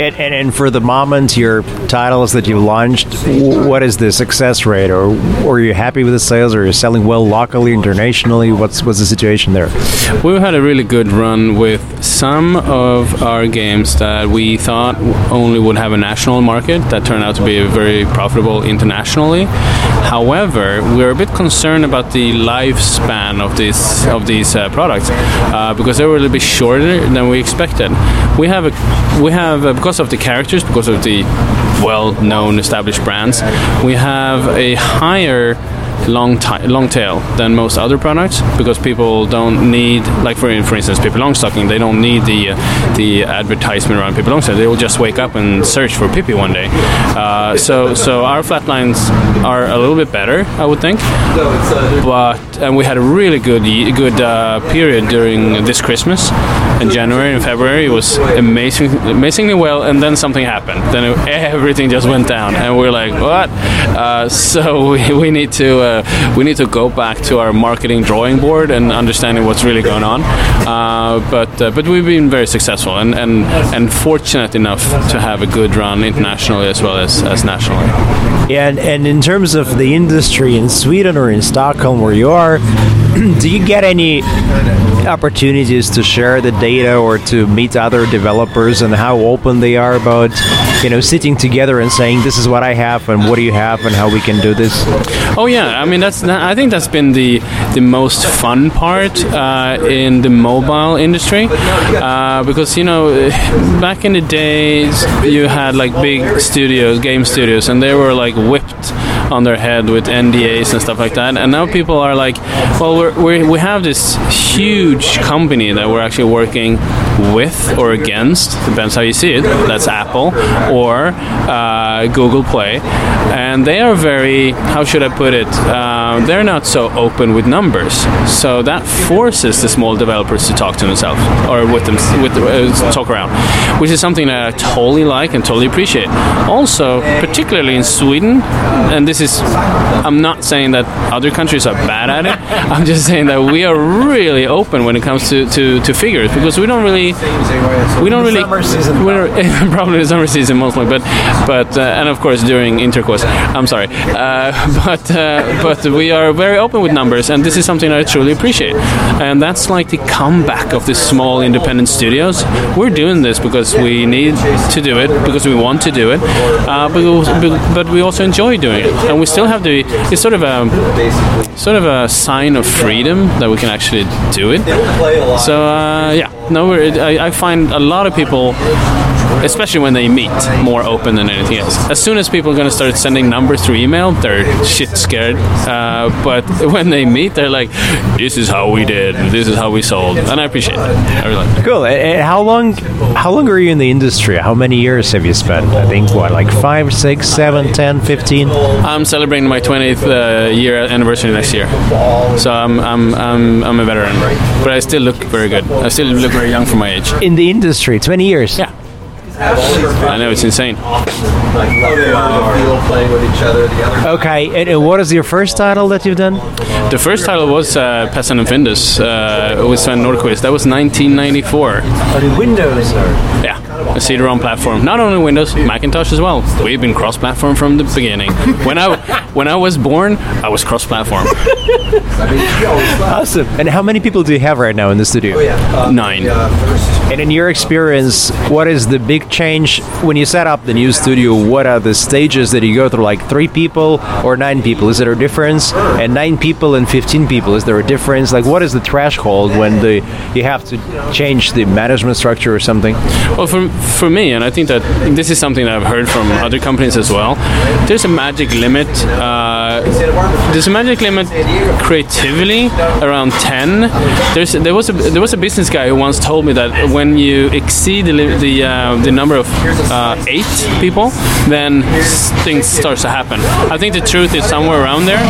And, and, and for the moment, your titles that you launched, what is the success rate, or, or are you happy with the sales, or are you selling well locally, internationally? What's what's the situation there? We've had a really good run with some of our games that we thought only would have a national market that turned out to be very profitable internationally. However, we're a bit concerned about the lifespan of these of these uh, products uh, because they were a little bit shorter than we expected. We have a we have uh, because of the characters, because of the well-known established brands, we have a higher long long tail than most other products because people don't need like for for instance Pippi Longstocking they don't need the uh, the advertisement around Pippi Longstocking. They will just wake up and search for Pippi one day. Uh, so so our flatlines are a little bit better I would think. But and we had a really good good uh, period during this Christmas in January and February it was amazing amazingly well and then something happened. Then it- everything just went down and we're like what? Uh, so we, we need to uh, we need to go back to our marketing drawing board and understanding what's really going on. Uh, but uh, but we've been very successful and, and and fortunate enough to have a good run internationally as well as, as nationally. Yeah, And and in terms of the industry in Sweden or in Stockholm where you are, do you get any opportunities to share the data or to meet other developers and how open they are about you know sitting together and saying this is what I have and what do you have and how we can do this? Oh yeah, I mean that's I think that's been the the most fun part uh, in the mobile industry uh, because you know back in the days you had like big studios, game studios, and they were like whipped on their head with NDAs and stuff like that, and now people are like, well, we're, we we have this huge company that we're actually working with or against depends how you see it. That's Apple or uh, Google Play, and they are very how should I put it? Uh, they're not so open with numbers, so that forces the small developers to talk to themselves or with them with uh, talk around, which is something that I totally like and totally appreciate. Also, particularly in Sweden, and this is I'm not saying that other countries are bad at it. I'm just saying that we are really open when it comes to, to, to figures because we don't really we don't really we're probably the summer season mostly, but but uh, and of course during intercourse. I'm sorry, uh, but uh, but we are very open with numbers, and this is something I truly appreciate. And that's like the comeback of the small independent studios. We're doing this because we need to do it because we want to do it, uh, but, but we also enjoy doing it, and we still have the. It's sort of a sort of a sign of freedom that we can actually do it. So uh, yeah, no, I, I find a lot of people, especially when they meet, more open than anything else. As soon as people are going to start sending numbers through email, they're shit scared. Uh, but when they meet, they're like, "This is how we did. This is how we sold," and I appreciate that. I really like. it. Cool. And how long how long are you in the industry? How many years have you spent? I think what like five, six, seven, ten, fifteen. I'm celebrating my 20th uh, year anniversary next year, so I'm, I'm I'm I'm a veteran, but I still look very good. I still look very young for my age. In the industry, twenty years. Yeah. I know it's insane. Okay, and, and what is your first title that you've done? The first title was uh, Pettson and Findus uh, with Sven Nordqvist. That was 1994. Windows. Yeah, a CD-ROM platform. Not only Windows, Macintosh as well. We've been cross-platform from the beginning. When I when I was born, I was cross-platform. Awesome. And how many people do you have right now in the studio? Oh, uh, nine. And in your experience, what is the big change when you set up the new studio? What are the stages that you go through? Like three people or nine people? Is there a difference? And nine people and fifteen people? Is there a difference? Like what is the threshold when the you have to change the management structure or something? Well, for for me, and I think that this is something that I've heard from other companies as well. There's a magic limit. Uh, there's a magic limit creatively around ten. There's there was a there was a business guy who once told me that when you exceed the the, uh, the number of uh, eight people, then things starts to happen. I think the truth is somewhere around there,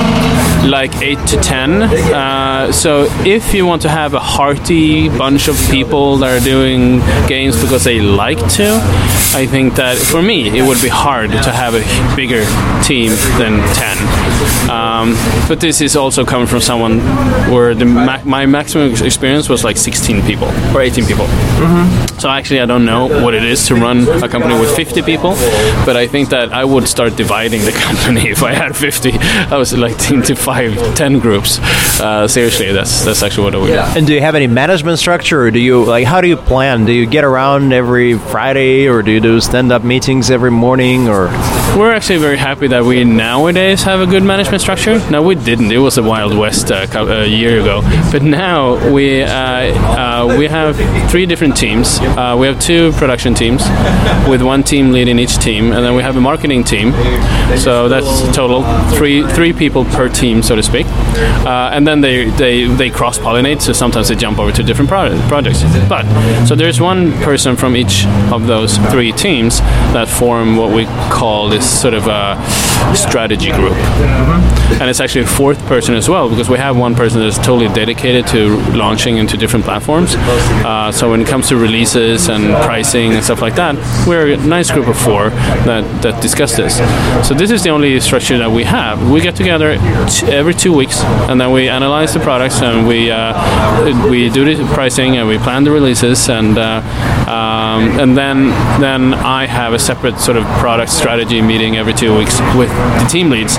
like eight to ten. Uh, so if you want to have a hearty bunch of people that are doing games because they like to, I think that for me it would be hard to have a bigger team than ten. Um, but this is also coming from someone where the ma- my maximum experience was like 16 people or 18 people. So actually, I don't know what it is to run a company with 50 people, but I think that I would start dividing the company if I had 50. I was like into five, 10 groups. Uh, seriously, that's that's actually what I would do. And do you have any management structure, or do you like? How do you plan? Do you get around every Friday, or do you do stand-up meetings every morning, or? We're actually very happy that we nowadays have a good management structure. Now we didn't; it was a wild west uh, a year ago. But now we uh, uh, we have three different teams. Uh, we have two production teams, with one team leading each team, and then we have a marketing team. So that's total three three people per team, so to speak. Uh, and then they they, they cross pollinate. So sometimes they jump over to different pro- projects. But so there's one person from each of those three teams that form what we call this sort of a strategy group. And it's actually a fourth person as well because we have one person that's totally dedicated to launching into different platforms. Uh, so when it comes to releases and pricing and stuff like that, we're a nice group of four that, that discuss this. So this is the only structure that we have. We get together t- every two weeks and then we analyze the products and we uh, we do the pricing and we plan the releases and uh, um, and then then I have a separate sort of product strategy meeting every two weeks with the team leads,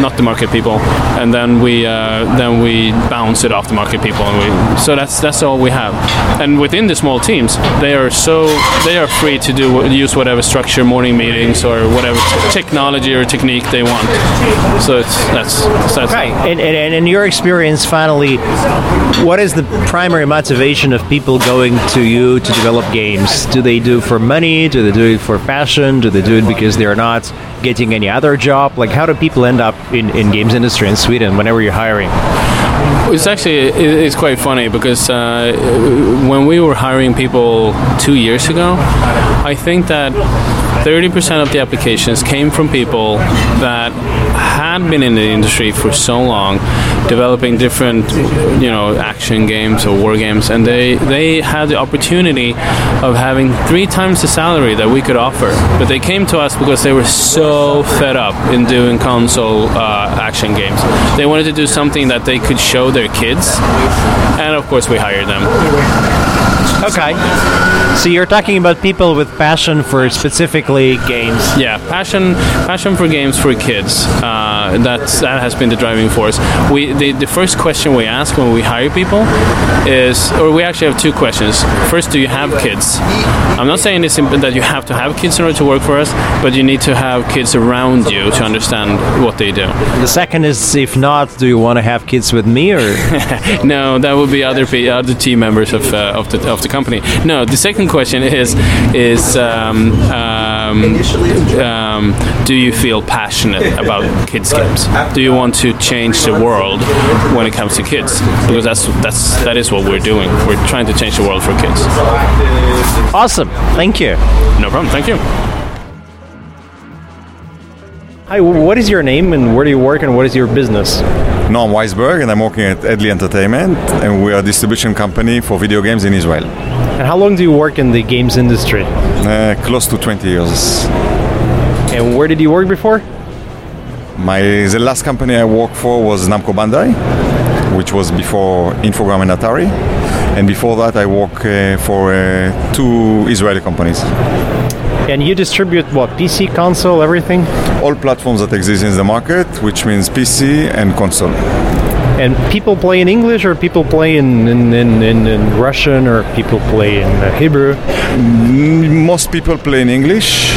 not the market people, and then we uh, then we bounce it off the market people, and we so that's that's all we have. And within the small teams, they are so they are free to do use whatever structure, morning meetings or whatever technology or technique they want. So it's that's that's Right. And, and, and in your experience, finally, what is the primary motivation of people going to you to develop games? Do they do for money? Do they do it for passion? Do they do it because they're not getting any other job? Like, how do people end up in, in games industry in Sweden whenever you're hiring? It's actually it's quite funny because uh, when we were hiring people two years ago, I think that 30% of the applications came from people that had been in the industry for so long, developing different, you know, action games or war games, and they they had the opportunity of having three times the salary that we could offer. But they came to us because they were so fed up in doing console uh, action games. They wanted to do something that they could show their kids, and of course, we hired them. Okay. So you're talking about people with passion for specifically games. Yeah, passion, passion for games for kids. Uh, that's that has been the driving force. We the, the first question we ask when we hire people is, or we actually have two questions. First, do you have kids? I'm not saying this that you have to have kids in order to work for us, but you need to have kids around you to understand what they do. The second is, if not, do you want to have kids with me or? no, that would be other other team members of, uh, of the of the company. No, the second question is is um, um, um, do you feel passionate about kids games? Do you want to change the world when it comes to kids? Because that's that's that is what we're doing. We're trying to change the world for kids. Awesome. Thank you. No problem. Thank you. Hi, what is your name and where do you work and what is your business? No, I'm Weisberg, and I'm working at Edley Entertainment, and we are a distribution company for video games in Israel. And how long do you work in the games industry? Uh, close to 20 years. And where did you work before? My the last company I worked for was Namco Bandai, which was before Infogrames and Atari, and before that I worked uh, for uh, two Israeli companies. And you distribute what? PC, console, everything? All platforms that exist in the market, which means PC and console. And people play in English or people play in, in, in, in, in Russian or people play in uh, Hebrew? Mm, Most people play in English.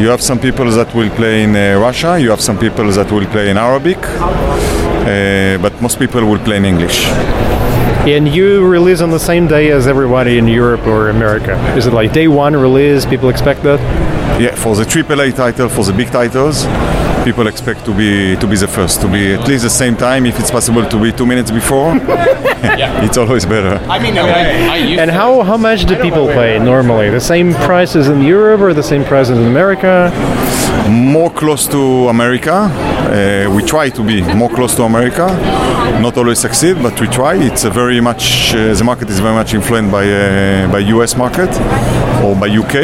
You have some people that will play in uh, Russia. You have some people that will play in Arabic. uh, but most people will play in English. And you release on the same day as everybody in Europe or America. Is it like day one release? People expect that? Yeah, for the AAA title, for the big titles, people expect to be to be the first, to be at least the same time. If it's possible to be two minutes before, it's always better. I mean, I, I used And how, how much do people pay normally? The same prices in Europe or the same prices in America? More close to America. Uh, we try to be more close to America. Not always succeed, but we try. It's a very much uh, the market is very much influenced by uh, by US market or by UK,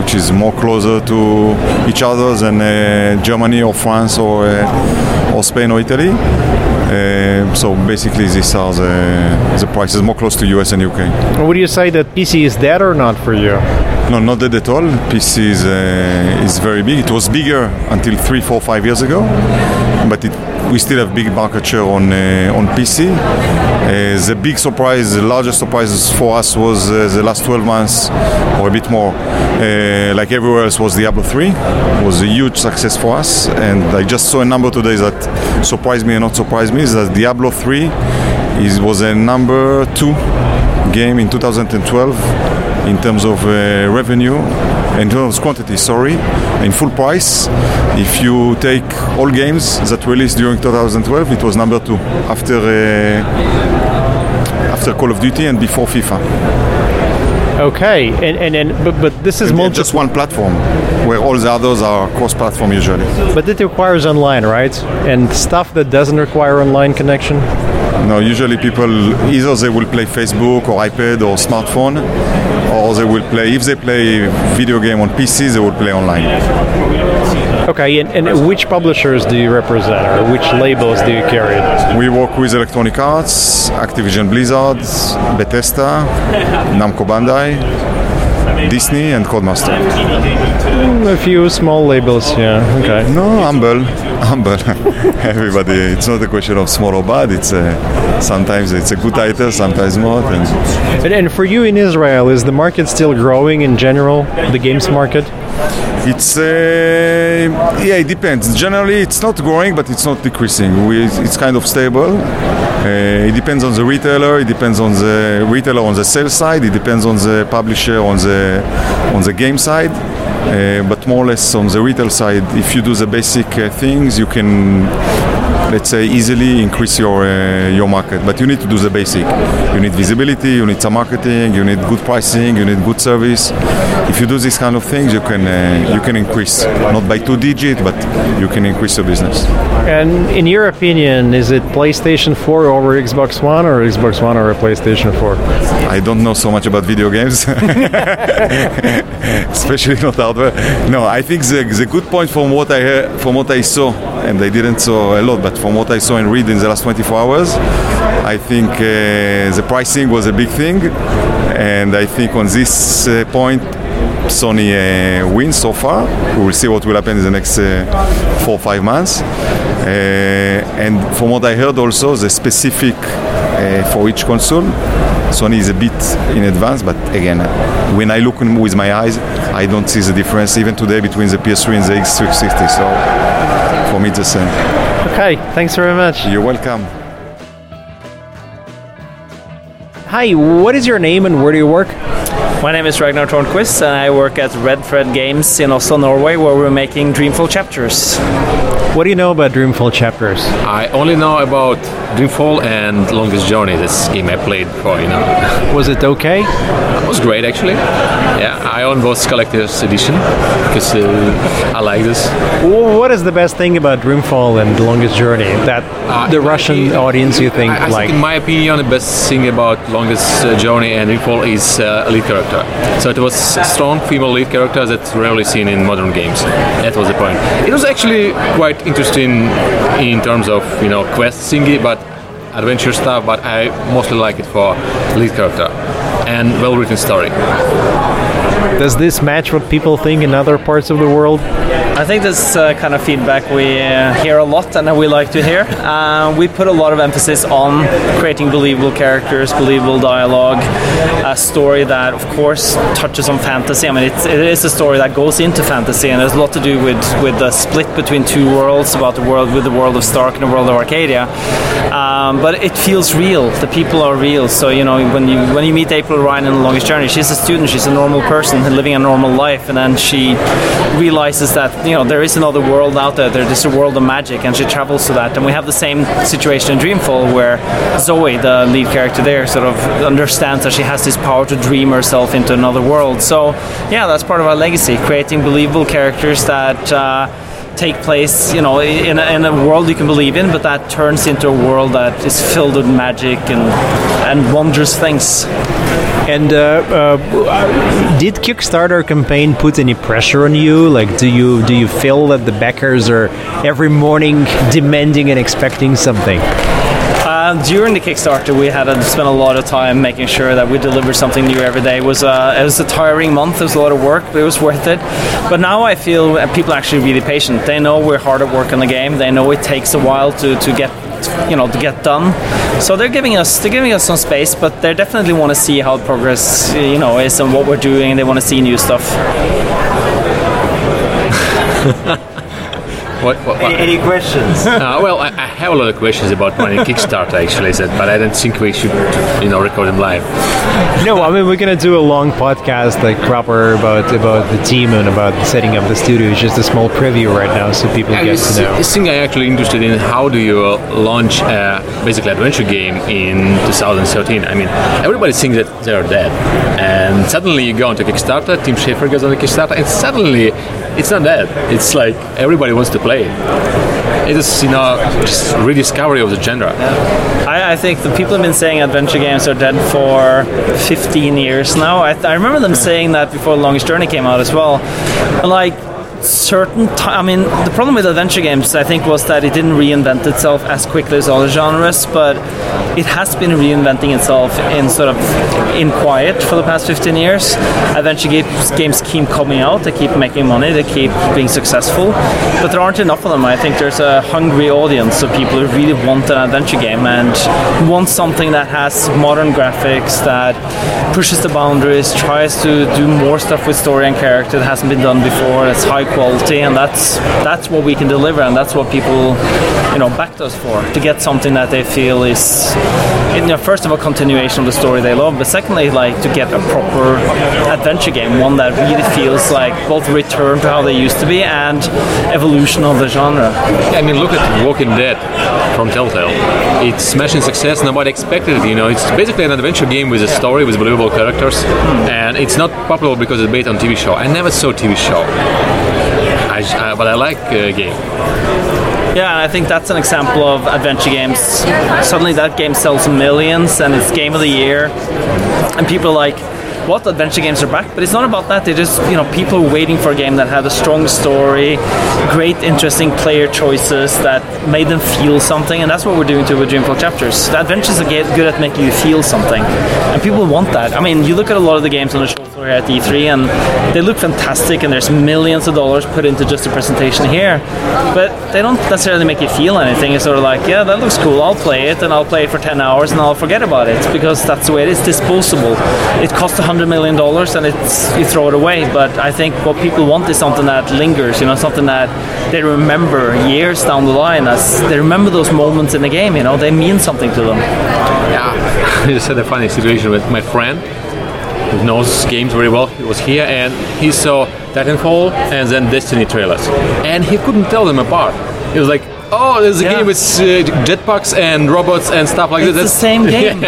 which is more closer to each other than uh, Germany or France or uh, or Spain or Italy. Uh, so basically, these are the, the prices more close to US and UK. Would you say that PC is dead or not for you? No, not dead at all. PC is, uh, is very big. It was bigger until three, four, five years ago, but it, we still have big market share on uh, on PC. Uh, the big surprise, the largest surprise for us was uh, the last 12 months or a bit more. Like everywhere else, was Diablo 3. It was a huge success for us, and I just saw a number today that surprised me and not surprised me. Is that Diablo 3 is was a number two game in 2012 in terms of uh, revenue, in terms of quantity, sorry, in full price. If you take all games that released during 2012, it was number two after uh, after Call of Duty and before FIFA. Okay, and and, and but, but this is multi- just one platform, where all the others are cross-platform usually. but it requires online, right? And stuff that doesn't require online connection. No, usually people either they will play Facebook or iPad or smartphone, or they will play if they play video game on PC, they will play online. Okay, and, and which publishers do you represent, or which labels do you carry? We work with Electronic Arts, Activision Blizzard, Bethesda, Namco Bandai, Disney, and Codemaster. Mm, A few small labels, yeah. Okay. No, humble, humble. Everybody. It's not a question of small or bad. It's uh, sometimes it's a good title, sometimes not. And And, and for you in Israel, is the market still growing in general, the games market? It's uh, yeah, it depends. Generally, it's not growing, but it's not decreasing. We, it's kind of stable. Uh, it depends on the retailer. It depends on the retailer on the sales side. It depends on the publisher on the on the game side. Uh, but more or less on the retail side, if you do the basic uh, things, you can let's say easily increase your uh, your market. But you need to do the basic. You need visibility you need some marketing you need good pricing you need good service. If you do these kind of things you can uh, you can increase not by two digit but you can increase your business. And in your opinion, is it PlayStation 4 over Xbox One or Xbox One over PlayStation 4? I don't know so much about video games, especially not hardware. No, I think the, the good point from what I from what I saw, and I didn't saw a lot, but from what I saw and read in the last 24 hours, I think uh, the pricing was a big thing, and I think on this uh, point. Sony uh, wins so far. We will see what will happen in the next uh, four or five months. Uh, and from what I heard, also the specific uh, for each console, Sony is a bit in advance. But again, when I look with my eyes, I don't see the difference even today between the PS3 and the X360. So for me, it's the same. Okay, thanks very much. You're welcome. Hi, what is your name and where do you work? My name is Ragnar Tornquist and I work at Red Thread Games in Oslo, Norway, where we're making Dreamfall chapters. What do you know about Dreamfall chapters? I only know about Dreamfall and Longest Journey. This game I played for, you know. Was it okay? It was great, actually. Yeah, I own both collector's edition because uh, I like this. Wh- What is the best thing about Dreamfall and Longest Journey that the Russian audience you think I, I like? think, in my opinion, the best thing about Longest uh, Journey and Dreamfall is uh, lead character. So it was a strong female lead character that's rarely seen in modern games. That was the point. It was actually quite interesting in terms of you know quest thingy, but adventure stuff. But I mostly like it for lead character and well-written story. Does this match what people think in other parts of the world? I think this uh, kind of feedback we uh, hear a lot and we like to hear. Uh, we put a lot of emphasis on creating believable characters, believable dialogue, a story that, of course, touches on fantasy. I mean, it's, it is a story that goes into fantasy, and there's a lot to do with with the split between two worlds about the world with the world of Stark and the world of Arcadia. Um, but it feels real. The people are real. So you know, when you when you meet April Ryan in the longest journey, she's a student. She's a normal person living a normal life, and then she realizes that you know there is another world out there. There is a world of magic, and she travels to that. And we have the same situation in Dreamfall, where Zoe, the lead character there, sort of understands that she has this power to dream herself into another world. So yeah, that's part of our legacy: creating believable characters that. Uh, take place, you know, in a, in a world you can believe in, but that turns into a world that is filled with magic and and wondrous things. And uh, uh, did Kickstarter campaign put any pressure on you? Like, do you do you feel that the backers are every morning demanding and expecting something? Uh, during the Kickstarter, we had to spend a lot of time making sure that we delivered something new every day. It was uh, it was a tiring month. It was a lot of work, but it was worth it. But now I feel people are actually really patient. They know we're hard at work on the game. They know it takes a while to, to get you know to get done. So they're giving us they're giving us some space, but they definitely want to see how progress you know is and what we're doing. They want to see new stuff. What, what, what? Any, any questions? uh, well, I, I have a lot of questions about my Kickstarter actually, said, but I don't think we should, you know, record them live. no, I mean we're gonna do a long podcast like proper about about the team and about setting up the studio. It's just a small preview right now, so people I get to know. I think I'm actually interested in how do you launch a basically adventure game in 2013. I mean, everybody thinks that they're dead, and suddenly you go onto Kickstarter. Tim Schafer goes on the Kickstarter, and suddenly it's not dead. It's like everybody wants to play it. Is, you know, just rediscovery of the genre. I, I think the people have been saying adventure games are dead for 15 years now. I, I remember them saying that before Longest Journey came out as well. And like certain ti I mean, the problem with adventure games, I think, was that it didn't reinvent itself as quickly as other genres, but it has been reinventing itself in sort of in quiet for the past 15 years. Adventure games, games keep coming out, they keep making money, they keep being successful, but there aren't enough of them. I think there's a hungry audience of people who really want an adventure game and want something that has modern graphics, that pushes the boundaries, tries to do more stuff with story and character that hasn't been done before, that's high quality, and that's that's what we can deliver, and that's what people, you know, backed us for to get something that they feel is, you know, first of all, continuation of the story they love, but secondly, like to get a proper adventure game, one that really feels like both return to how they used to be and evolution of the genre. I mean, look at Walking Dead from Telltale. It's smashing success. Nobody expected it. You know, it's basically an adventure game with a story with believable characters, hmm. and it's not popular because it's based on TV show. I never saw TV show, I, I, but I like uh, game. Yeah, I think that's an example of adventure games. Suddenly, that game sells millions, and it's game of the year, and people are like, "What adventure games are back?" But it's not about that. They just, you know, people waiting for a game that had a strong story, great, interesting player choices that made them feel something, and that's what we're doing too with Dreamfall Chapters. The adventures are good at making you feel something, and people want that. I mean, you look at a lot of the games on the show floor here at E3, and they look fantastic, and there's millions of dollars put into just the presentation here, but they don't necessarily make you feel anything. It's sort of like, yeah, that looks cool. I'll play it, and I'll play it for 10 hours, and I'll forget about it because that's the way it is. Disposable. It costs 100 million dollars, and it's you throw it away. But I think what people want is something that lingers. You know, something that they remember years down the line. As they remember those moments in the game. You know, they mean something to them. Yeah, I just had a funny situation with my friend who knows games very well. He was here and he saw Titanfall and then Destiny trailers, and he couldn't tell them apart. He was like, "Oh, there's a Yeah. game with uh, jetpacks and robots and stuff like It's that." It's the same game.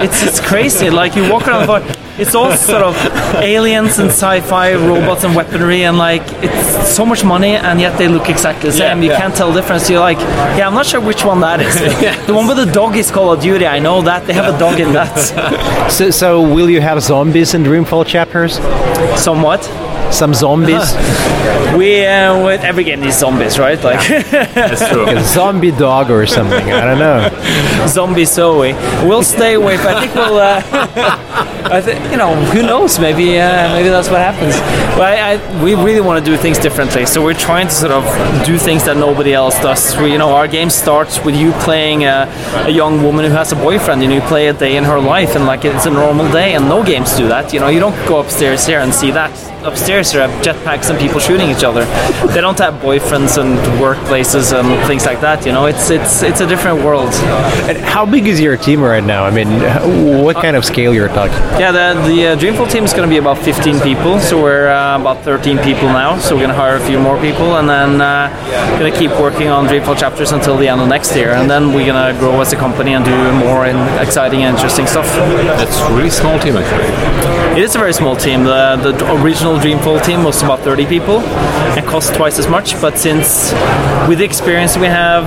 It's it's crazy. Like you walk around, but it's all sort of aliens and sci-fi robots and weaponry, and like it's so much money, and yet they look exactly the same. Yeah, you yeah. can't tell the difference. You're like, yeah, I'm not sure which one that is. The one with the dog is Call of Duty. I know that they have a dog in that. So, so will you have zombies in Dreamfall chapters? Somewhat. Some zombies. we uh, with every game needs zombies, right? Like That's true. Like a zombie dog or something. I don't know. zombie Zoe. We'll stay away. But I think we'll. Uh, I think you know who knows maybe uh, maybe that's what happens. But I, I, we really want to do things differently, so we're trying to sort of do things that nobody else does. We, you know, our game starts with you playing a, a young woman who has a boyfriend, and you play a day in her life, and like it's a normal day. And no games do that. You know, you don't go upstairs here and see that upstairs here have jetpacks and people shooting each other. They don't have boyfriends and workplaces and things like that. You know, it's it's it's a different world. And how big is your team right now? I mean, what kind of scale you're talking? Yeah, the the uh, Dreamfall team is going to be about 15 people, so we're uh, about 13 people now. So we're going to hire a few more people, and then uh, going to keep working on Dreamfall chapters until the end of next year, and then we're going to grow as a company and do more exciting and interesting stuff. It's really small team actually. It is a very small team. The, the original Dreamfall team was about 30 people and cost twice as much. But since, with the experience we have,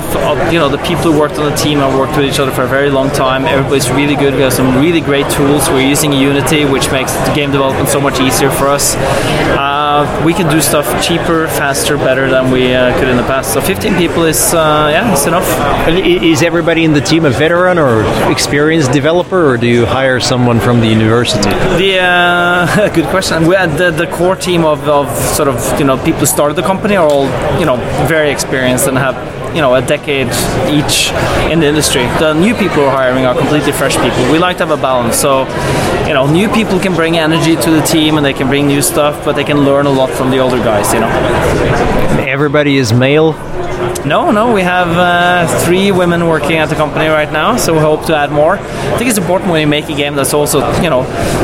you know, the people who worked on the team have worked with each other for a very long time. Everybody's really good. We have some really great tools. We're using Unity, which makes the game development so much easier for us. Uh, we can do stuff cheaper, faster, better than we uh, could in the past. So 15 people is, uh, yeah, it's enough. And Is everybody in the team a veteran or experienced developer, or do you hire someone from the university? The uh, good question. We had the, the core team of, of sort of you know people who started the company are all you know very experienced and have you know a decade each in the industry. The new people we're hiring are completely fresh people. We like to have a balance. So you know new people can bring energy to the team and they can bring new stuff, but they can learn a lot from the older guys. You know. Everybody is male. No, no, we have uh, three women working at the company right now, so we hope to add more. I think it's important when you make a game that's also, you know,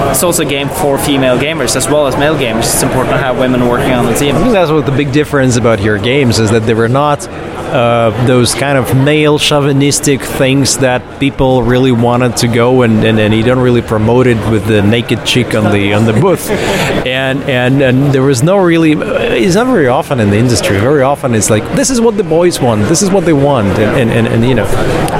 it's also a game for female gamers as well as male gamers. It's important to have women working on the team. I think that's what the big difference about your games is that they were not uh, those kind of male chauvinistic things that people really wanted to go and, and, and you don't really promote it with the naked chick on the on the booth and and and there was no really it's not very often in the industry very often it's like this is what the boys want this is what they want and, and, and, and you know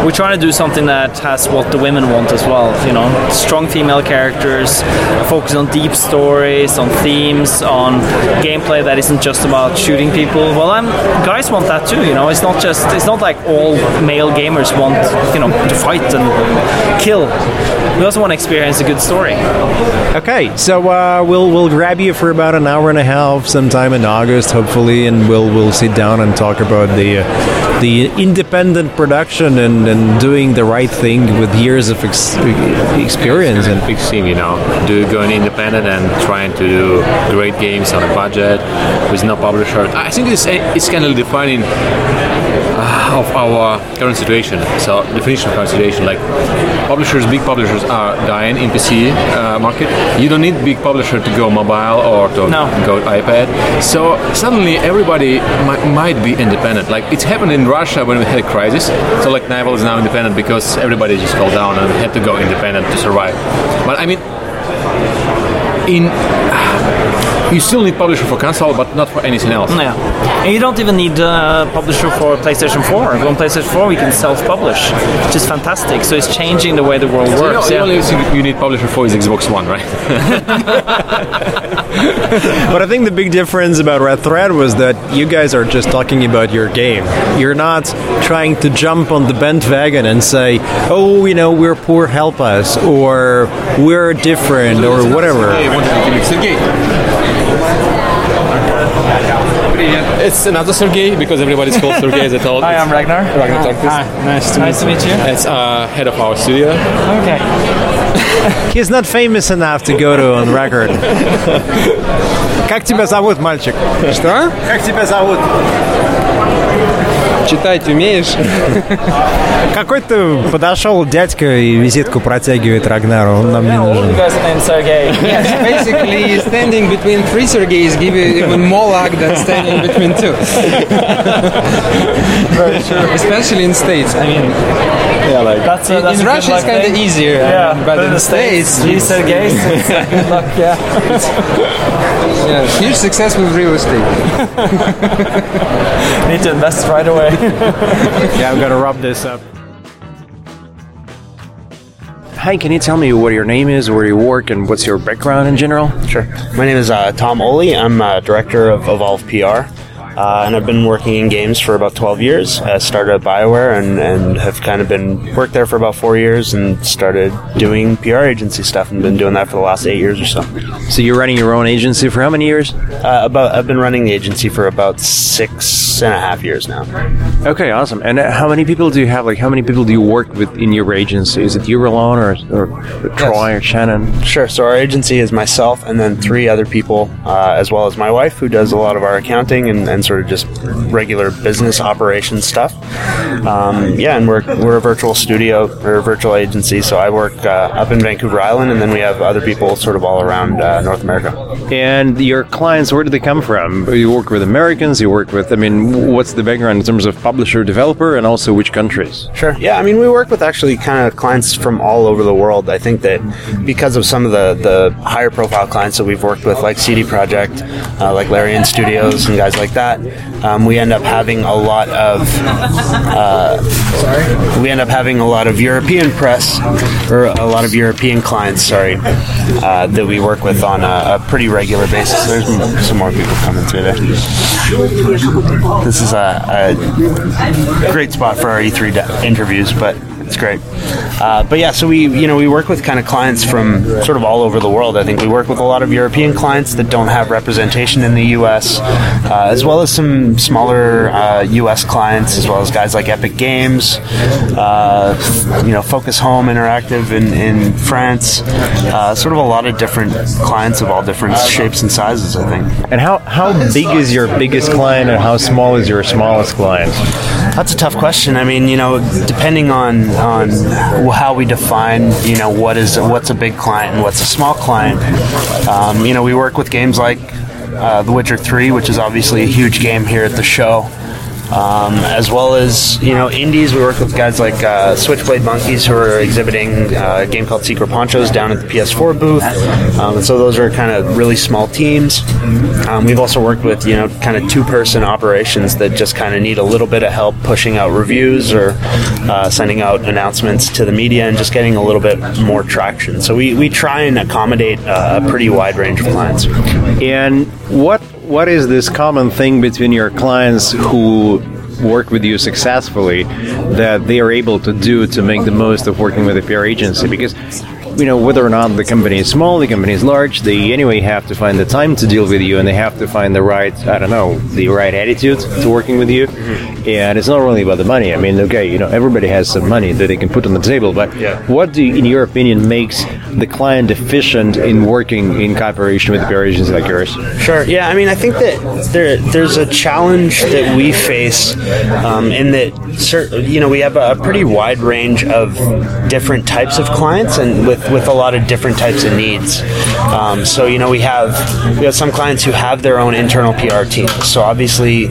We're trying to do something that has what the women want as well. You know, strong female characters, focus on deep stories, on themes, on gameplay that isn't just about shooting people. Well, I'm guys want that too. You know, it's not just it's not like all male gamers want you know to fight and kill. We also want to experience a good story. Okay, so uh, we'll we'll grab you for about an hour and a half, sometime in August, hopefully, and we'll we'll sit down and talk about the uh, the independent production and, and doing the right thing with years of ex- experience. And big scene, you know, do going independent and trying to do great games on a budget with no publisher. I think it's it's kind of defining of our current situation. So definition of current situation, like publishers, big publishers are dying in PC uh, market. You don't need big publisher to go mobile or to go iPad. So suddenly everybody might, might be independent. Like it's happened in Russia when we had a crisis. So like Nival is now independent because everybody just fell down and had to go independent to survive. But I mean, in you still need publisher for console, but not for anything else. Yeah, and you don't even need a publisher for PlayStation 4. On PlayStation 4, we can self-publish, which is fantastic. So it's changing the way the world So, you know, works. the only thing you need publisher for is Xbox One, right? but I think the big difference about Red Thread was that you guys are just talking about your game. You're not trying to jump on the bandwagon and say, "Oh, you know, we're poor, help us," or "We're different," or whatever. It's another Sergey because everybody's called Sergey as I told. Hi, I'm Ragnar. Ragnar Hi. Torkis. Hi, nice to Nice meet to meet you. It's uh, head of our studio. Okay. He's not famous enough to go to on record. Как тебя зовут, мальчик? Что? Как тебя зовут? Читать умеешь? Какой-то подошел дядька и визитку протягивает Рагнару, он нам не нужен. Yes, basically standing between three Sergeys give you even more luck than standing between two. Very true. Especially in States. I mean, yeah, like That's a, in, that's in Russia it's kind of easier, Yeah, but, in the States, three Sergeys, it's good luck. Yeah. yeah, huge success with real estate. Need to invest right away. yeah, I'm gonna rub this up. Hi, can you tell me what your name is, where you work, and what's your background in general? Sure. My name is uh, Tom Ohle. I'm uh, director of Evolve PR. Uh, and I've been working in games for about 12 years. I started at BioWare and, and have kind of been worked there for about four years and started doing PR agency stuff and been doing that for the last eight years or so. So you're running your own agency for how many years? Uh, about I've been running the agency for about six and a half years now. Okay, awesome. And uh, how many people do you have? Like, how many people do you work with in your agency? Is it you alone, or, or Troy or Shannon? Sure. So our agency is myself and then three other people, uh, as well as my wife, who does a lot of our accounting and, and sort of just regular business operations stuff. Um, yeah, and we're we're a virtual studio or a virtual agency. So I work uh, up in Vancouver Island, and then we have other people sort of all around uh, North America. And your clients, where do they come from? You work with Americans. You work with. I mean, what's the background in terms of publisher, developer, and also which countries? Sure. Yeah, I mean, we work with actually kind of clients from all over the world. I think that because of some of the, the higher profile clients that we've worked with, like CD Projekt, uh, like Larian Studios, and guys like that, um, we end up having a lot of. Uh, we end up having a lot of European press, or a lot of European clients, sorry, uh, that we work with on a, a pretty regular basis. There's some more people coming through there. This is a, a great spot for our E3 de- interviews, but it's great. Uh, but yeah, so we you know we work with kind of clients from sort of all over the world. I think we work with a lot of European clients that don't have representation in the U.S., uh, as well as some smaller uh, U.S. clients, as well as guys like Epic Games, uh, you know, Focus Home Interactive in, in France. Uh, sort of a lot of different clients of all different shapes and sizes. I think. And how how big is your biggest client, and how small is your smallest client? That's a tough question. I mean, you know, depending on on how we define, you know, what is what's a big client and what's a small client. Um, you know, we work with games like uh, The Witcher Three, which is obviously a huge game here at the show. Um, as well as you know indies, we work with guys like uh, Switchblade Monkeys who are exhibiting uh, a game called Secret Ponchos down at the PS4 booth. Um, and so those are kind of really small teams. Um, we've also worked with you know kind of two-person operations that just kind of need a little bit of help pushing out reviews or uh, sending out announcements to the media and just getting a little bit more traction. So we, we try and accommodate uh, a pretty wide range of clients. And what what is this common thing between your clients who work with you successfully that they are able to do to make the most of working with a PR agency? Because you know whether or not the company is small, the company is large, they anyway have to find the time to deal with you, and they have to find the right I don't know the right attitude to working with you. And it's not only about the money. I mean, okay, you know everybody has some money that they can put on the table, but what do you, in your opinion makes the client efficient in working in cooperation with PR like yours? Sure. Yeah. I mean, I think that there there's a challenge that we face um, in that you know we have a pretty wide range of different types of clients and with with a lot of different types of needs. Um, so you know we have we have some clients who have their own internal PR team. So obviously,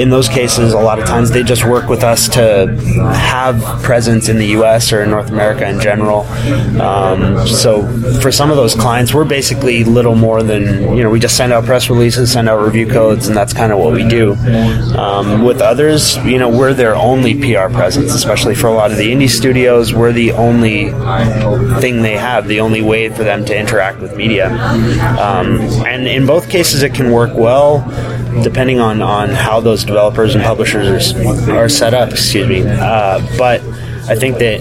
in those cases, a lot of times they just work with us to have presence in the U.S. or in North America in general. Um, so for some of those clients, we're basically little more than you know. We just send out press releases, send out review codes, and that's kind of what we do. Um, with others, you know, we're their only PR presence, especially for a lot of the indie studios. We're the only thing they have, the only way for them to interact with media. Um, and in both cases, it can work well, depending on on how those developers and publishers are, are set up. Excuse me, uh, but. I think that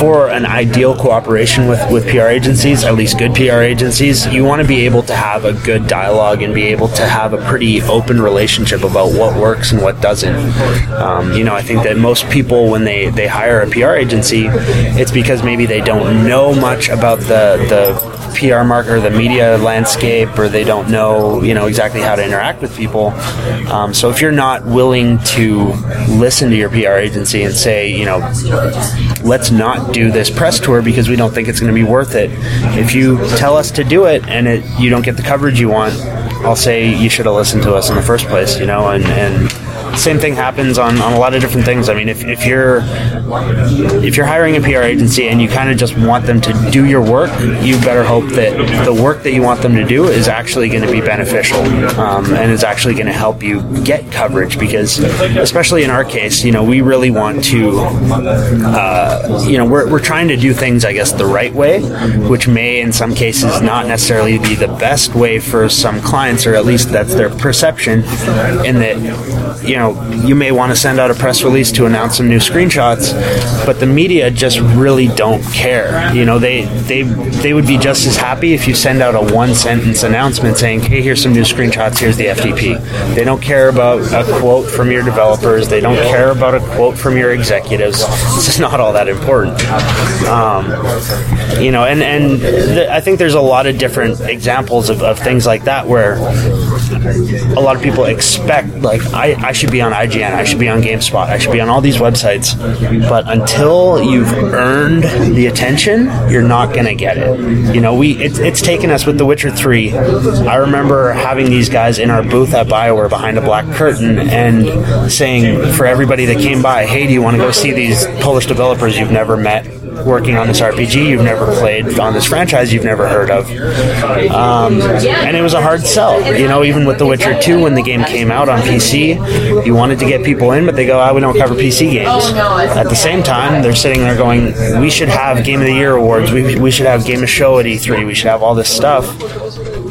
for an ideal cooperation with, with PR agencies, at least good PR agencies, you want to be able to have a good dialogue and be able to have a pretty open relationship about what works and what doesn't. Um, you know, I think that most people, when they, they hire a PR agency, it's because maybe they don't know much about the, the PR market or the media landscape, or they don't know, you know, exactly how to interact with people. Um, so if you're not willing to listen to your PR agency and say, you know, let's not do this press tour because we don't think it's going to be worth it. If you tell us to do it and it, you don't get the coverage you want, I'll say you should have listened to us in the first place, you know, and, and same thing happens on, on a lot of different things. I mean, if, if you're if you're hiring a PR agency and you kind of just want them to do your work, you better hope that the work that you want them to do is actually going to be beneficial um, and is actually going to help you get coverage. Because, especially in our case, you know, we really want to, uh, you know, we're, we're trying to do things, I guess, the right way, which may in some cases not necessarily be the best way for some clients, or at least that's their perception. In that, you know, you may want to send out a press release to announce some new screenshots, but the media just really don't care. You know, they they they would be just as happy if you send out a one sentence announcement saying, "Hey, here's some new screenshots. Here's the FTP." They don't care about a quote from your developers. They don't care about a quote from your executives. It's just not all that important. Um, you know, and and th- I think there's a lot of different examples of, of things like that where a lot of people expect like I, I should be on IGN, I should be on GameSpot, I should be on all these websites, but until you've earned the attention, you're not to get it. You know, we it, it's taken us with The Witcher Three. I remember having these guys in our booth at Bioware behind a black curtain and saying for everybody that came by, "Hey, do you want to go see these Polish developers you've never met?" Working on this RPG you've never played, on this franchise you've never heard of. Um, and it was a hard sell. You know, even with The Witcher 2, when the game came out on PC, you wanted to get people in, but they go, oh, we don't cover PC games. At the same time, they're sitting there going, we should have Game of the Year awards, we, we should have Game of Show at E3, we should have all this stuff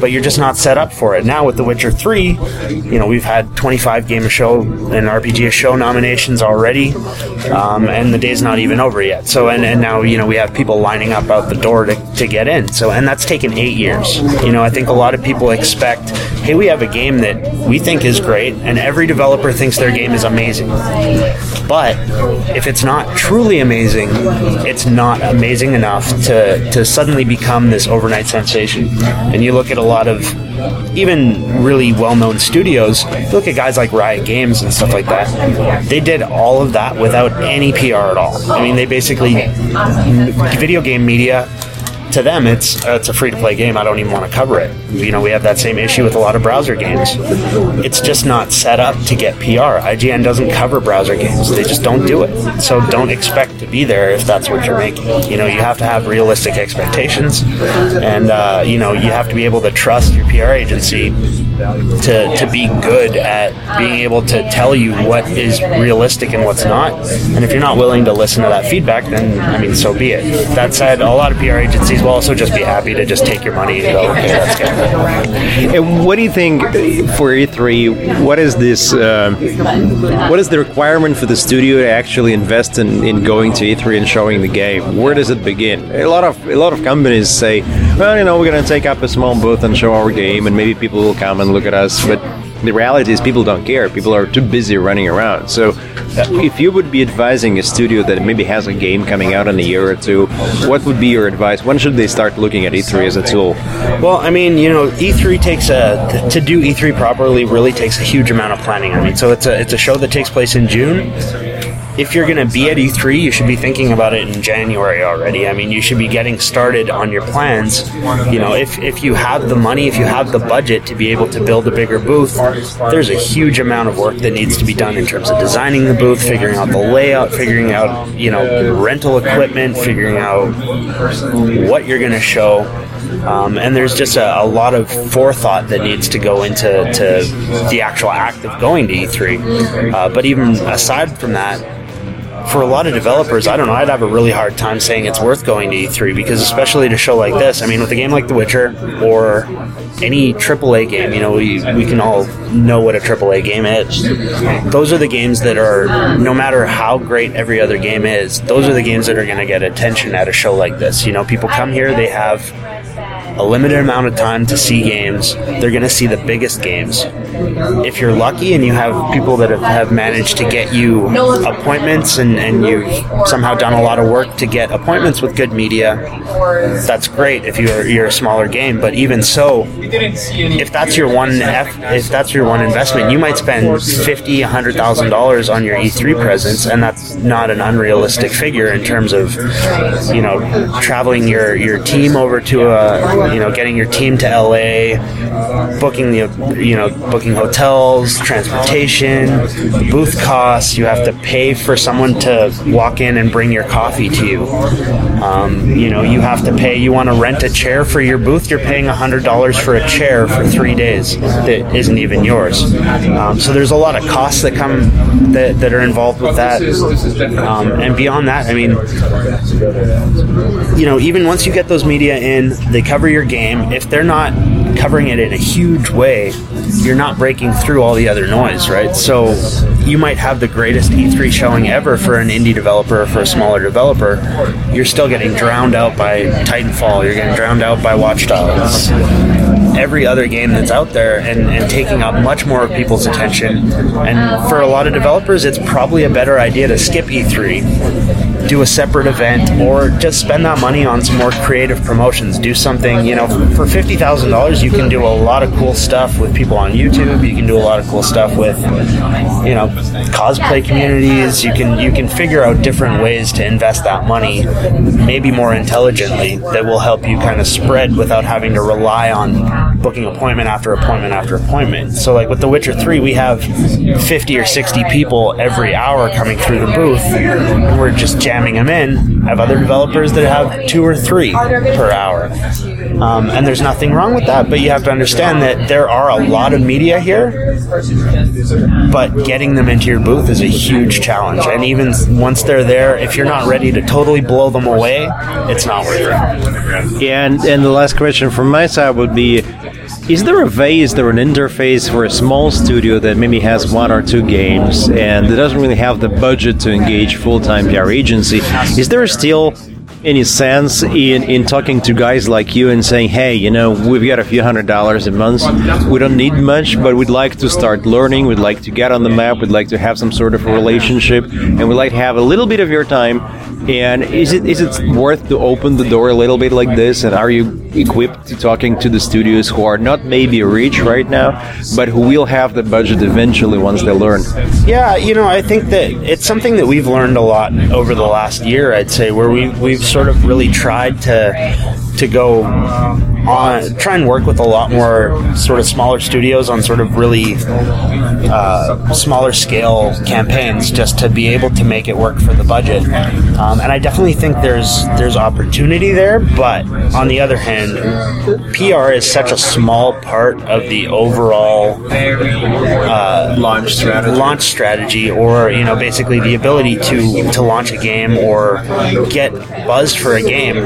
but you're just not set up for it. Now with The Witcher 3, you know, we've had 25 Game of Show and RPG of Show nominations already, um, and the day's not even over yet. So, and, and now, you know, we have people lining up out the door to, to get in. So, and that's taken eight years. You know, I think a lot of people expect, hey, we have a game that we think is great, and every developer thinks their game is amazing. But if it's not truly amazing, it's not amazing enough to, to suddenly become this overnight sensation. And you look at a lot of even really well-known studios. Look at guys like riot games and stuff like that. They did all of that without any pr at all. I mean they basically video game media to them it's uh, it's a free to play game. I don't even want to cover it. You know, we have that same issue with a lot of browser games. It's just not set up to get PR. IGN doesn't cover browser games. They just don't do it. So don't expect to be there if that's what you're making. You know, you have to have realistic expectations, and uh, you know, you have to be able to trust your PR agency to, to be good at being able to tell you what is realistic and what's not. And if you're not willing to listen to that feedback, then I mean, so be it. That said, a lot of PR agencies will also just be happy to just take your money and go, okay, that's good. And what do you think for E3? What is this? Uh, what is the requirement for the studio to actually invest in, in going to E3 and showing the game? Where does it begin? A lot of a lot of companies say, well, you know, we're going to take up a small booth and show our game, and maybe people will come and look at us, but the reality is people don't care. People are too busy running around. So, uh, if you would be advising a studio that maybe has a game coming out in a year or two, what would be your advice? When should they start looking at E3 as a tool? Well, I mean, you know, E3 takes a to do E3 properly really takes a huge amount of planning. I mean, so it's a it's a show that takes place in June if you're going to be at E3, you should be thinking about it in January already. I mean, you should be getting started on your plans. You know, if, if you have the money, if you have the budget to be able to build a bigger booth, there's a huge amount of work that needs to be done in terms of designing the booth, figuring out the layout, figuring out, you know, rental equipment, figuring out what you're going to show. Um, and there's just a, a, lot of forethought that needs to go into to the actual act of going to E3. Uh, but even aside from that, for a lot of developers, I don't know, I'd have a really hard time saying it's worth going to E3 because, especially to show like this, I mean, with a game like The Witcher or any AAA game, you know, we, we can all know what a AAA game is. Those are the games that are, no matter how great every other game is, those are the games that are going to get attention at a show like this. You know, people come here, they have a limited amount of time to see games. They're going to see the biggest games. If you're lucky and you have people that have, have managed to get you appointments and, and you've somehow done a lot of work to get appointments with good media, that's great if you're, you're a smaller game. But even so, if that's your one F, if that's your one investment, you might spend fifty, a hundred thousand dollars on your E3 presence, and that's not an unrealistic figure in terms of you know traveling your your team over to a you know getting your team to LA, booking the you know booking hotels, transportation, booth costs. You have to pay for someone to walk in and bring your coffee to you. Um, you know, you have to pay. You want to rent a chair for your booth. You're paying hundred dollars for a chair for three days that isn't even yours. Um, so there's a lot of costs that come that, that are involved with that. Um, and beyond that, I mean, you know, even once you get those media in, they cover your game. If they're not covering it in a huge way, you're not breaking through all the other noise, right? So you might have the greatest E3 showing ever for an indie developer or for a smaller developer. You're still getting drowned out by Titanfall. You're getting drowned out by Watch Dogs. Every other game that's out there and, and taking up much more of people's attention. And for a lot of developers, it's probably a better idea to skip E3 do a separate event or just spend that money on some more creative promotions do something you know for $50000 you can do a lot of cool stuff with people on youtube. You can do a lot of cool stuff with you know cosplay communities. You can you can figure out different ways to invest that money maybe more intelligently that will help you kind of spread without having to rely on booking appointment after appointment after appointment. So like with the witcher 3 we have 50 or 60 people every hour coming through the booth. And we're just them in. I have other developers that have two or three per hour. Um, and there's nothing wrong with that, but you have to understand that there are a lot of media here, but getting them into your booth is a huge challenge. And even once they're there, if you're not ready to totally blow them away, it's not worth it. Yeah, and, and the last question from my side would be is there a way, is there an interface for a small studio that maybe has one or two games and doesn't really have the budget to engage full time PR agency? Is there still any sense in, in talking to guys like you and saying, hey, you know, we've got a few hundred dollars a month. We don't need much, but we'd like to start learning. We'd like to get on the map. We'd like to have some sort of a relationship. And we'd like to have a little bit of your time. And is it is it worth to open the door a little bit like this? And are you equipped to talking to the studios who are not maybe rich right now, but who will have the budget eventually once they learn? Yeah, you know, I think that it's something that we've learned a lot over the last year. I'd say where we we've sort of really tried to to go on try and work with a lot more sort of smaller studios on sort of really uh, smaller scale campaigns just to be able to make it work for the budget. Um, and I definitely think there's there's opportunity there but on the other hand PR is such a small part of the overall uh, launch strategy. launch strategy or you know basically the ability to to launch a game or get buzz for a game.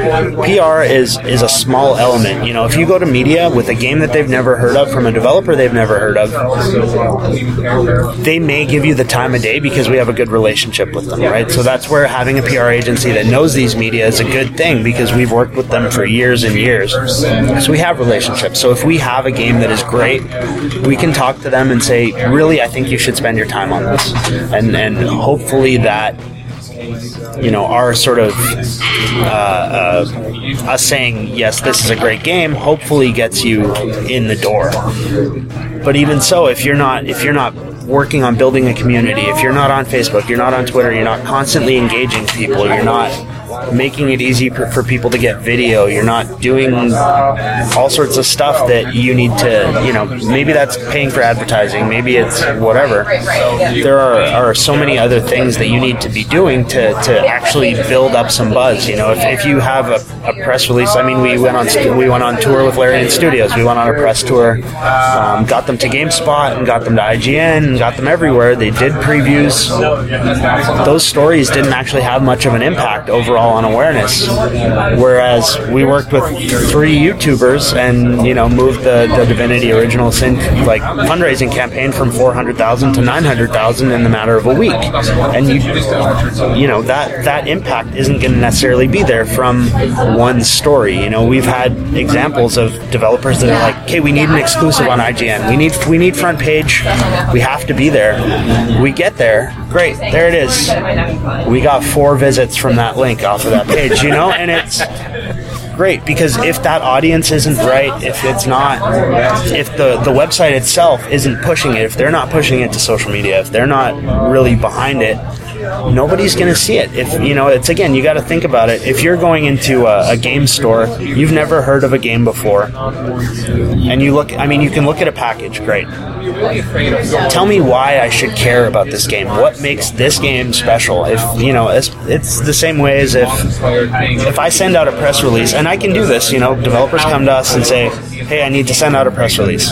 PR is is a small element. You know, if you go to media with a game that they've never heard of from a developer they've never heard of, they may give you the time of day because we have a good relationship with them, right? So that's where having a PR agency that knows these media is a good thing because we've worked with them for years and years. So we have relationships. So if we have a game that is great, we can talk to them and say, really, I think you should spend your time on this. And, and hopefully that you know, our sort of uh, uh, us saying yes, this is a great game, hopefully gets you in the door. But even so, if you're not if you're not working on building a community, if you're not on Facebook, you're not on Twitter, you're not constantly engaging people, you're not making it easy for, for people to get video. You're not doing all sorts of stuff that you need to, you know, maybe that's paying for advertising, maybe it's whatever. There are, are so many other things that you need to be doing to, to actually build up some buzz. You know, if, if you have a, a press release, I mean, we went on we went on tour with Larian Studios. We went on a press tour, um, got them to GameSpot and got them to IGN, and got them everywhere. They did previews. Those stories didn't actually have much of an impact overall on awareness. Whereas we worked with three YouTubers and you know moved the, the Divinity Original Sin like fundraising campaign from four hundred thousand to nine hundred thousand in the matter of a week, and you you know that that impact isn't going to necessarily be there from one story. You know we've had examples of developers that are like, okay, we need an exclusive on IGN. We need we need front page. We have to be there. We get there, great, there it is. We got four visits from that link off of that page, you know, and it's great because if that audience isn't right, if it's not, if the the website itself isn't pushing it, if they're not pushing it to social media, if they're not really behind it, nobody's going to see it. If you know, it's again, you got to think about it. If you're going into a, a game store, you've never heard of a game before, and you look. I mean, you can look at a package. Great. Tell me why I should care about this game. What makes this game special? If you know, it's, it's the same way as if if I send out a press release, and I can do this. You know, developers come to us and say, "Hey, I need to send out a press release."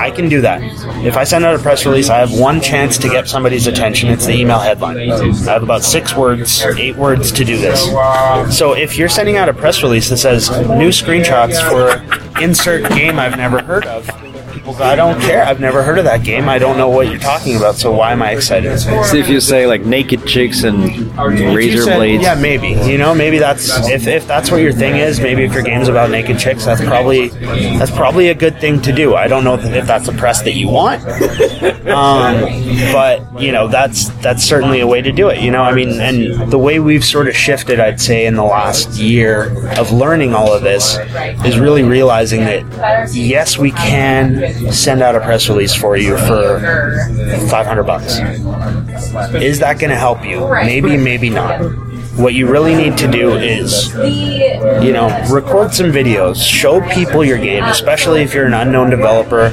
I can do that. If I send out a press release, I have one chance to get somebody's attention. It's the email headline. I have about six words, eight words to do this. So if you're sending out a press release that says new screenshots for insert game I've never heard of, go, I don't care. I've never heard of that game. I don't know what you're talking about. So why am I excited? See if you say like naked chicks and razor said- blades, Yeah, maybe. You know, maybe that's if, if that's what your thing is. Maybe if your game's about naked chicks, that's probably that's probably a good thing to do. I don't know if that's a press that you want, um, but you know, that's that's certainly a way to do it. You know, I mean, and the way we've sort of shifted, I'd say, in the last year of learning all of this is really realizing that yes, we can send out a press release for you for five hundred bucks. Is that going to help you? Maybe, maybe not. What you really need to do is, you know, record some videos, show people your game, especially if you're an unknown developer.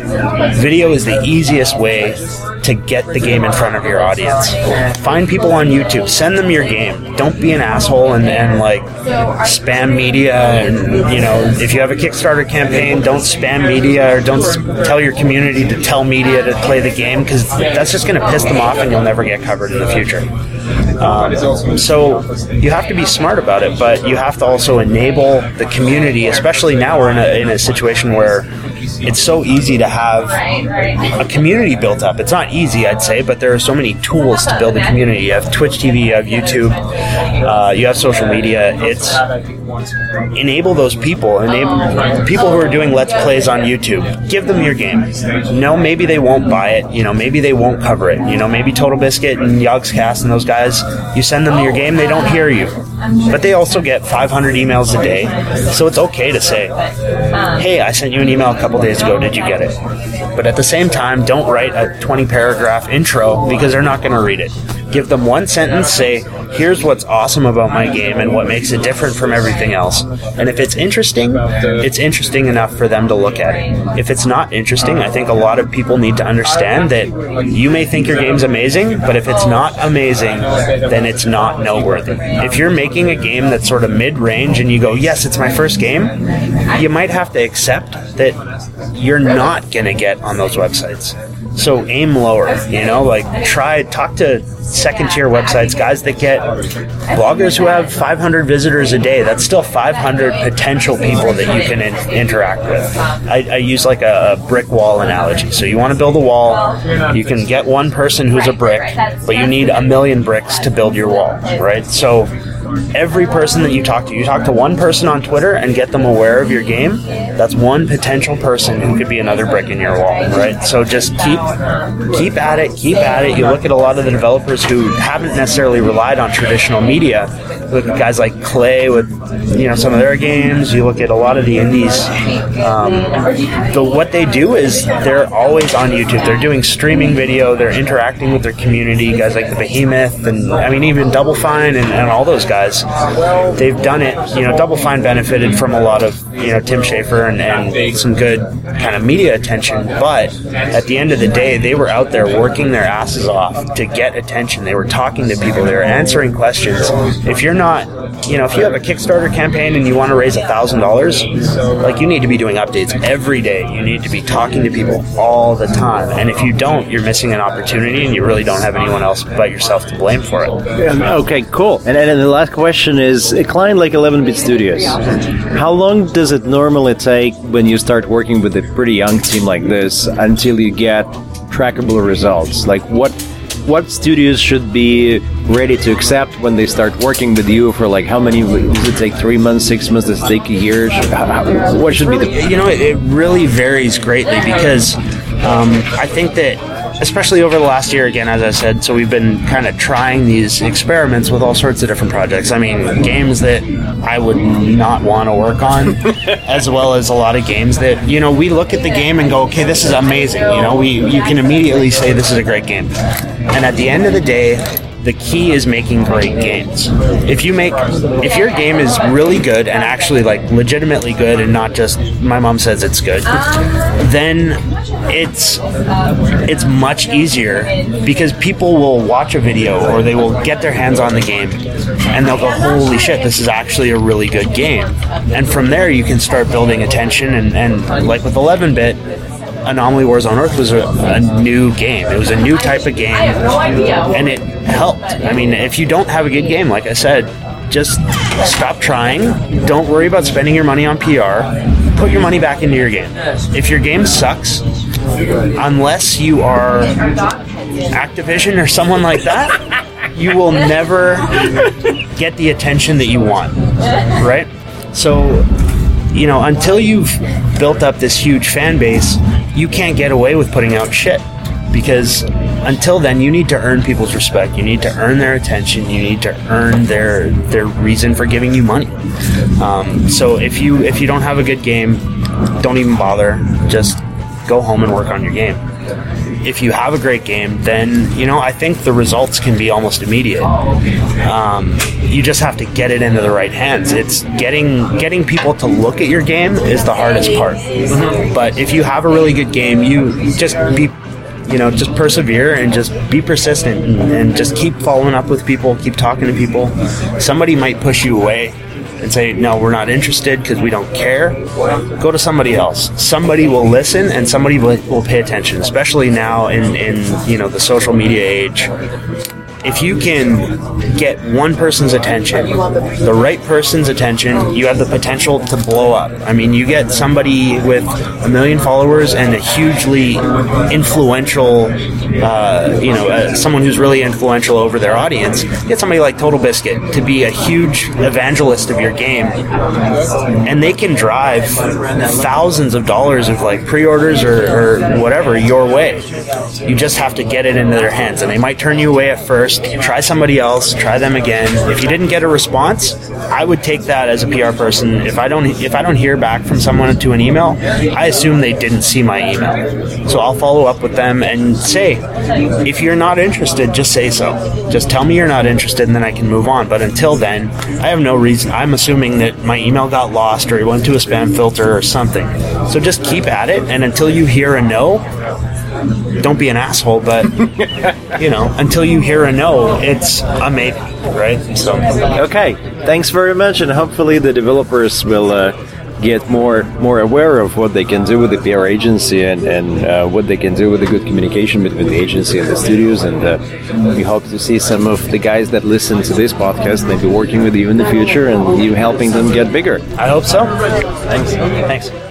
Video is the easiest way to get the game in front of your audience. Find people on YouTube, send them your game. Don't be an asshole and, and like spam media. And, you know, if you have a Kickstarter campaign, don't spam media or don't tell your community to tell media to play the game because that's just going to piss them off and you'll never get covered in the future. Um, so you have to be smart about it, but you have to also enable the community, especially now we're in a, in a situation where it's so easy to have a community built up. It's not easy, I'd say, but there are so many tools to build a community. You have Twitch TV, you have YouTube, uh, you have social media. It's enable those people, enable people who are doing let's plays on YouTube. Give them your game. No, maybe they won't buy it. You know, maybe they won't cover it. You know, maybe TotalBiscuit and Yogscast and those guys. You send them your game, they don't hear you, but they also get 500 emails a day. So it's okay to say, "Hey, I sent you an email a couple days ago. Did you get it?" But at the same time, don't write a 20 paragraph intro because they're not going to read it. Give them one sentence, say, here's what's awesome about my game and what makes it different from everything else. And if it's interesting, it's interesting enough for them to look at it. If it's not interesting, I think a lot of people need to understand that you may think your game's amazing, but if it's not amazing, then it's not noteworthy. If you're making a game that's sort of mid range and you go, yes, it's my first game, you might have to accept that you're not going to get on those websites. So aim lower, you know, like try talk to second tier websites, guys that get bloggers who have 500 visitors a day. That's still 500 potential people that you can in- interact with. I, I use like a, a brick wall analogy. So you want to build a wall, you can get one person who's a brick, but you need a million bricks to build your wall, right? So every person that you talk to, you talk to one person on Twitter and get them aware of your game. That's one potential person who could be another brick in your wall, right? So just keep keep at it, keep at it. You look at a lot of the developers who haven't necessarily relied on traditional media. Look at guys like Klei with you know some of their games. You look at a lot of the indies. Um, the what they do is they're always on YouTube. They're doing streaming video. They're interacting with their community. Guys like the Behemoth and I mean even Double Fine and, and all those guys. They've done it. You know, Double Fine benefited from a lot of you know Tim Schafer and, and some good kind of media attention. But at the end of the day, they were out there working their asses off to get attention. They were talking to people. They were answering questions. If you're not, you know, if you have a Kickstarter campaign and you want to raise a thousand dollars, like you need to be doing updates every day. You need to be talking to people all the time. And if you don't, you're missing an opportunity, and you really don't have anyone else but yourself to blame for it. Okay, cool. And then the last question is a client like 11-bit Studios. How long does it normally take when you start working with a pretty young team like this until you get trackable results? Like what what studios should be ready to accept when they start working with you for like how many does it take 3 months, 6 months, does it take a year? What should be the you know it really varies greatly because um, I think that especially over the last year again as I said so we've been kind of trying these experiments with all sorts of different projects. I mean games that I would not want to work on as well as a lot of games that you know we look at the game and go okay this is amazing you know? We you can immediately say this is a great game. And at the end of the day the key is making great games. If you make, if your game is really good and actually like legitimately good and not just my mom says it's good, then it's it's much easier because people will watch a video or they will get their hands on the game and they'll go, "Holy shit, this is actually a really good game." And from there, you can start building attention and, and like with 11-bit. Anomaly Warzone Earth was a, a new game. It was a new type of game, and it helped. I mean, if you don't have a good game, like I said, just stop trying. Don't worry about spending your money on PR. Put your money back into your game. If your game sucks, unless you are Activision or someone like that, you will never get the attention that you want. Right? So, you know, until you've built up this huge fan base, you can't get away with putting out shit. Because until then, you need to earn people's respect. You need to earn their attention. You need to earn their their reason for giving you money. Um, so if you if you don't have a good game, don't even bother. Just go home and work on your game. If you have a great game, then you know I think the results can be almost immediate. Um, you just have to get it into the right hands. It's getting getting people to look at your game is the hardest part. But if you have a really good game, you just be you know just persevere and just be persistent and, and just keep following up with people keep talking to people somebody might push you away and say no we're not interested because we don't care. Go to somebody else. Somebody will listen and somebody will, will pay attention especially now in, in you know the social media age if you can get one person's attention, the right person's attention, you have the potential to blow up. I mean, you get somebody with a million followers and a hugely influential, uh, you know, uh, someone who's really influential over their audience. Get somebody like TotalBiscuit to be a huge evangelist of your game, and they can drive thousands of dollars of like pre-orders or, or whatever your way. You just have to get it into their hands, and they might turn you away at first. Try somebody else. Try them again. If you didn't get a response, I would take that as a PR person. If I don't, if I don't hear back from someone to an email, I assume they didn't see my email. So I'll follow up with them and say, if you're not interested, just say so. Just tell me you're not interested, and then I can move on. But until then, I have no reason. I'm assuming that my email got lost or it went to a spam filter or something. So just keep at it, and until you hear a no, don't be an asshole, but you know, until you hear a no, it's a maybe, right? So Okay, thanks very much, and hopefully the developers will uh, get more more aware of what they can do with the PR agency and and uh, what they can do with the good communication between the agency and the studios. And uh, we hope to see some of the guys that listen to this podcast maybe working with you in the future and you helping them get bigger. I hope so. Thanks. Thanks.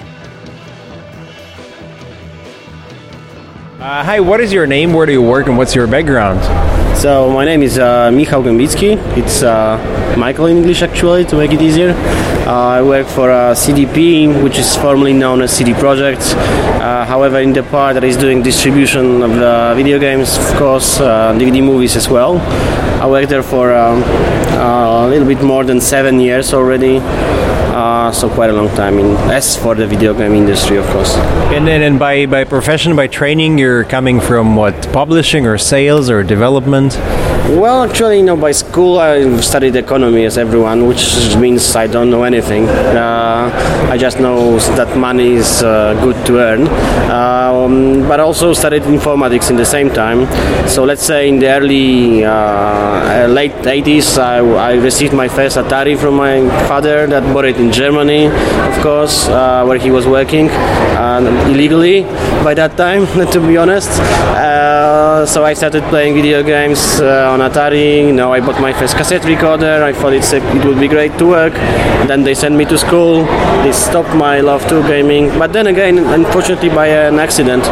Uh, hi, what is your name? Where do you work, and what's your background? So my name is uh, Michał Gębicki. It's uh, Michael in English actually to make it easier. Uh, I work for uh, CDP, which is formerly known as CD Projekt. Uh, however, in the part that is doing distribution of the video games, of course, uh, DVD movies as well. I worked there for um, uh, a little bit more than seven years already. Uh, so quite a long time in as for the video game industry, of course. And then, and by by profession, by training, you're coming from what publishing or sales or development? Well, actually, you know, by school I studied economy as everyone, which means I don't know anything. Uh, I just know that money is uh, good to earn. Um, but also studied informatics in the same time. So let's say in the early, uh, late 80s, I, I received my first Atari from my father that bought it in Germany, of course, uh, where he was working uh, illegally by that time, to be honest. Uh, so I started playing video games uh, on Atari. Know, I bought my first cassette recorder. I thought it's a, it would be great to work. then they sent me to school. They stopped my love to gaming. But then again, unfortunately, by an accident,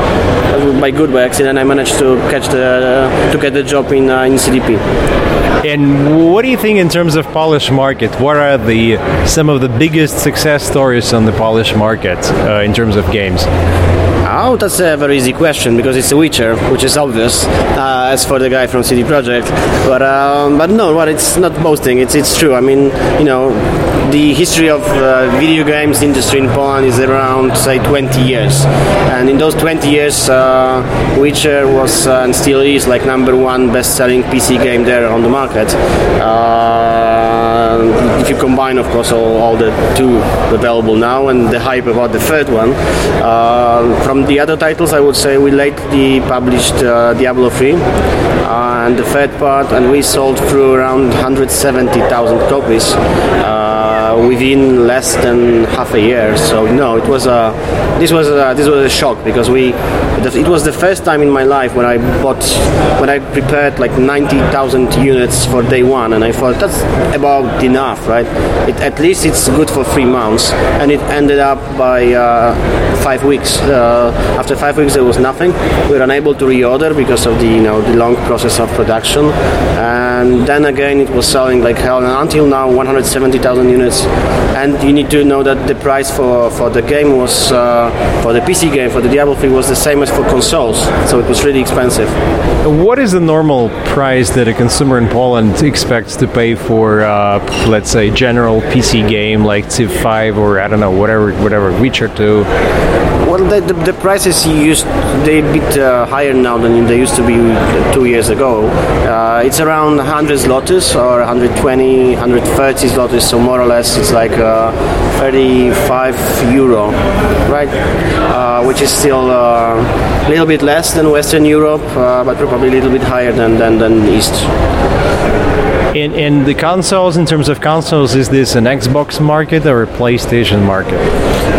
by good by accident, I managed to catch the to get the job in uh, in CDP. And what do you think in terms of Polish market? What are the some of the biggest success stories on the Polish market uh, in terms of games? Oh, that's a very easy question because it's a Witcher, which is obvious. Uh, as for the guy from CD Projekt, but um, but no, but it's not boasting. It's it's true. I mean, you know, the history of uh, video games industry in Poland is around say 20 years, and in those 20 years, uh, Witcher was uh, and still is like number one best-selling PC game there on the market. Uh, if you combine, of course, all, all the two available now and the hype about the third one, uh, from the other titles, I would say we lately published Diablo 3 uh, and the third part, and we sold through around 170,000 copies. Uh, within less than half a year, so no, it was a this was a, this was a shock because we it was the first time in my life when I bought when I prepared like 90,000 units for day one, and I thought that's about enough, right? It, at least it's good for three months, and it ended up by uh, five weeks. Uh, after five weeks, there was nothing. We were unable to reorder because of the you know the long process of production, and then again it was selling like hell. And until now, 170,000 units, and you need to know that the price for for the game was uh, for the PC game for the Diablo 3 was the same as for consoles, so it was really expensive. What is the normal price that a consumer in Poland expects to pay for, uh, let's say, general PC game like Civ 5 or I don't know, whatever, whatever, Witcher 2? Well, the, the, the prices used they a bit uh, higher now than they used to be two years ago. Uh, it's around 100 zlotys or 120, 130 zlotys, so more or less it's like uh, 35 euro, right? Uh, which is still uh, a little bit less than Western Europe, uh, but probably a little bit higher than than, than East. In, in the consoles, in terms of consoles, is this an Xbox market or a PlayStation market?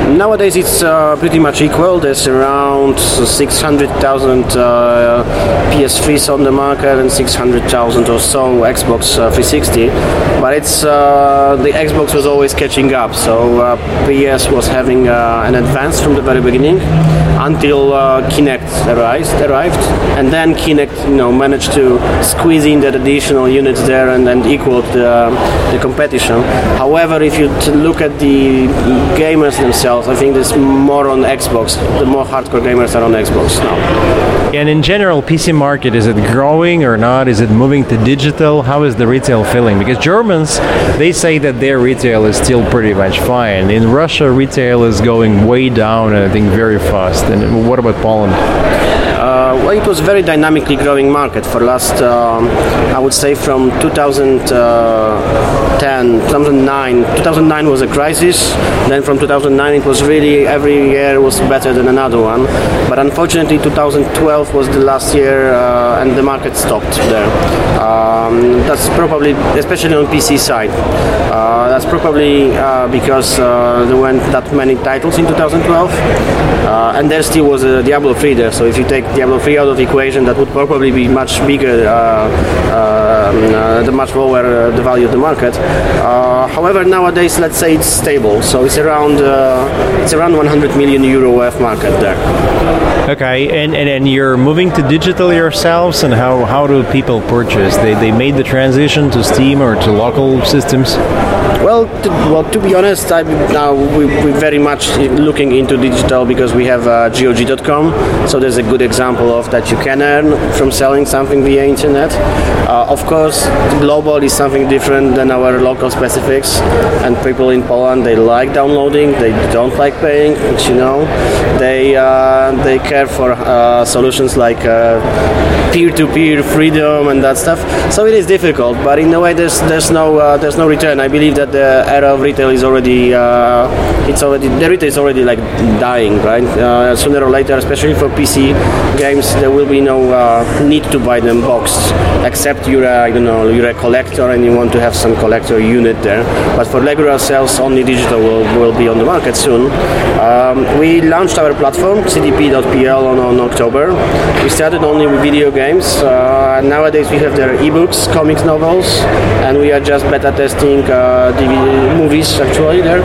Nowadays, it's uh, pretty much equal. There's around 600,000 uh, PS3s on the market and 600,000 or so Xbox uh, 360. But it's uh, the Xbox was always catching up, so uh, PS was having an advance from the very beginning until Kinect arrived, arrived, and then Kinect, you know, managed to squeeze in that additional units there and and, equal the, the competition. However, if you look at the gamers themselves, I think there's more on Xbox. The more hardcore gamers are on Xbox now. And in general, PC market is it growing or not? Is it moving to digital? How is the retail feeling? Because Germans they say that their retail is still pretty much fine. In Russia, retail is going way down, and I think very fast. And what about Poland? Uh, well, it was very dynamically growing market for last, um, I would say, from 2010, 2009. 2009 was a crisis. Then from 2009, it was really every year was better than another one. But unfortunately, 2012 was the last year, uh, and the market stopped there. Um, that's probably, especially on PC side. Uh, that's probably uh, because uh, there weren't that many titles in 2012, uh, and there still was a Diablo 3 there. So if you take Diablo 3 out of the equation, that would probably be much bigger, uh, um, the much lower the value of the market. however, nowadays, let's say it's stable, so it's around it's around 100 million euro worth market there. Okay, and, and, and you're moving to digital yourselves, and how, how do people purchase? They, they made the transition to Steam or to local systems? Well, to, well, to be honest, I, now we, we're very much looking into digital because we have uh, GOG.com, so there's a good example of that you can earn from selling something via internet. Uh, of course, global is something different than our local specifics, and people in Poland they like downloading, they don't like paying, you know, they uh, they care for uh, solutions like uh, peer-to-peer freedom and that stuff. So it is difficult, but in a way, there's there's no uh, there's no return. I believe that the era of retail is already it's already the retail is already like dying, right? Sooner or later, especially for PC games, there will be no need to buy them boxed, except you're a, I don't know you're a collector and you want to have some collector unit there. But for regular sales, only digital will, will be on the market soon. Um, we launched our platform cdp.pl on, on October. We started only with video games. Uh, nowadays we have their ebooks, comics, novels, and we are just beta testing uh, DVD movies actually there.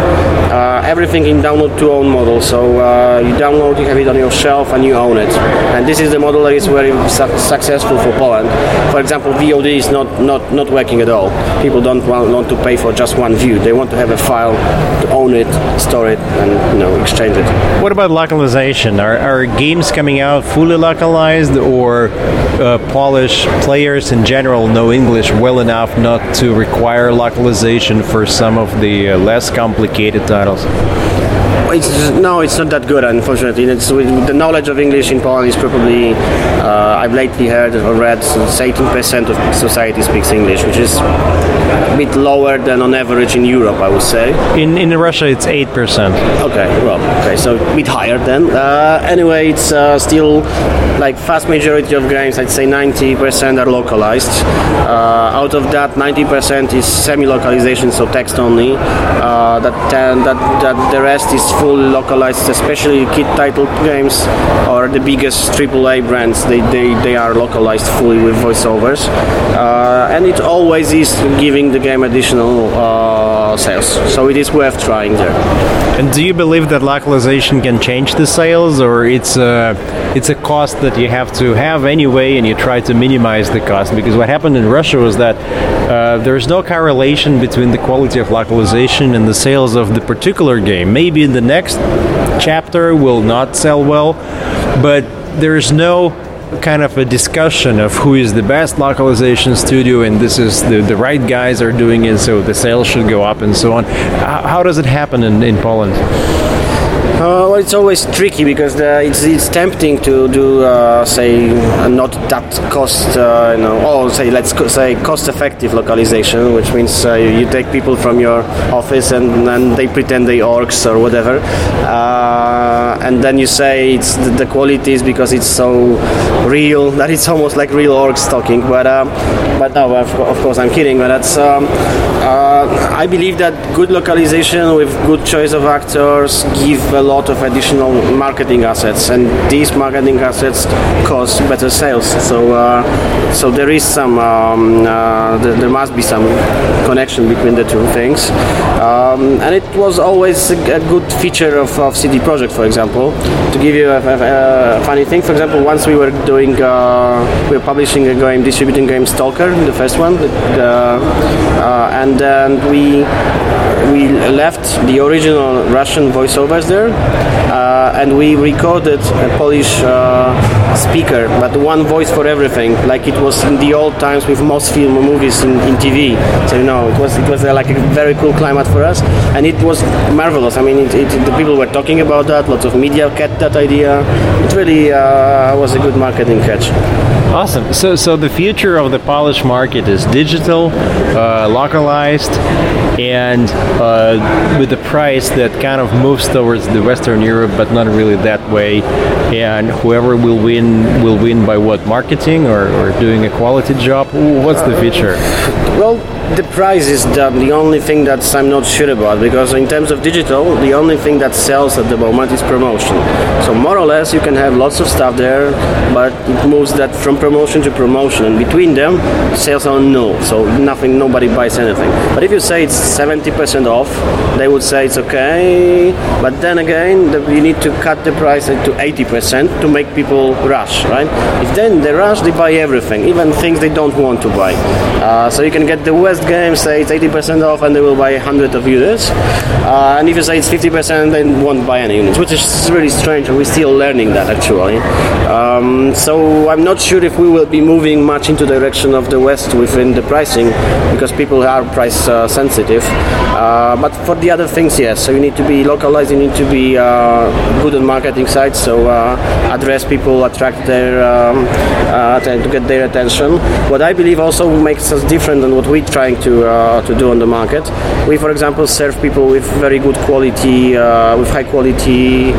Uh, everything in download to own model. So uh, you download, you have it on your shelf, and you own it. And this is the model that is very su- successful for Poland. For example, VOD is not, not, not working at all. People don't want, want to pay for just one view. They want to have a file to own it, store it, and you know exchange it. What about localization? Are, are games coming out fully localized, or uh, Polish players in general know English well enough not to require localization for some of the uh, less complicated titles? It's, no, it's not that good, unfortunately. It's, the knowledge of English in Poland is probably, uh, I've lately heard or read, 18% of society speaks English, which is a bit lower than on average in Europe, I would say. In in Russia, it's 8%. Okay, well, okay, so a bit higher then. Uh, anyway, it's uh, still like vast majority of games, I'd say 90% are localized. Uh, out of that, 90% is semi-localization, so text only. Uh, that, that that the rest is fully localized, especially kid title games or the biggest AAA brands. They, they, they are localized fully with voiceovers, uh, and it always is giving the game additional uh, sales. So it is worth trying there. And do you believe that localization can change the sales, or it's a it's a cost that you have to have anyway, and you try to minimize the cost? Because what happened in Russia was that uh, there is no correlation between the quality of localization and the sales of the particular game. Maybe the next chapter will not sell well, but there is no kind of a discussion of who is the best localization studio and this is the, the right guys are doing it so the sales should go up and so on how, how does it happen in, in poland uh, well, it's always tricky because the, it's, it's tempting to do, uh, say, uh, not that cost, uh, you know, or say, let's co- say, cost-effective localization, which means uh, you, you take people from your office and they pretend they orcs or whatever, uh, and then you say it's the, the quality is because it's so real that it's almost like real orcs talking. But um, but no, of, of course I'm kidding. But that's um, I believe that good localization with good choice of actors give a lot of additional marketing assets, and these marketing assets cause better sales. So, uh, so there is some, um, uh, there, there, must be some connection between the two things. Um, and it was always a, a good feature of, of, CD Projekt, for example. To give you a, a, a, funny thing, for example, once we were doing, uh, we were publishing a game, distributing game Stalker, the first one, the, uh, and then we we left the original Russian voiceovers there, uh, and we recorded a Polish uh, speaker, but one voice for everything, like it was in the old times with most film movies in, in TV. So you know, it was it was uh, like a very cool climate for us, and it was marvelous. I mean, it, it, the people were talking about that. Lots of media kept that idea. It really uh, was a good marketing catch. Awesome. So, so the future of the Polish market is digital, uh, localized, and uh, with the price that kind of moves towards the Western Europe, but not really that way. And whoever will win will win by what marketing or, or doing a quality job. What's the future? Well, the price is the, only thing that I'm not sure about because in terms of digital, the only thing that sells at the moment is promotion. So more or less, you can have lots of stuff there, but it moves that from promotion to promotion, and between them, sales are null. So nothing, nobody buys anything. But if you say it's 70% off, they would say it's okay. But then again, you need to cut the price to 80% to make people rush, right? If then they rush, they buy everything, even things they don't want to buy. Uh, so you can get the West game, say it's 80% off, and they will buy 100 of units. Uh, and if you say it's 50%, they won't buy any units, which is really strange, we're still learning that actually. Um, so I'm not sure if we will be moving much into the direction of the West within the pricing, because people are price uh, sensitive. Uh, but for the other things, yes. So you need to be localized, you need to be uh, good on marketing sites, so uh, address people, attract their, um, uh, to get their attention. What I believe also makes us different than what we're trying to uh, to do on the market. We, for example, serve people with very good quality, with high quality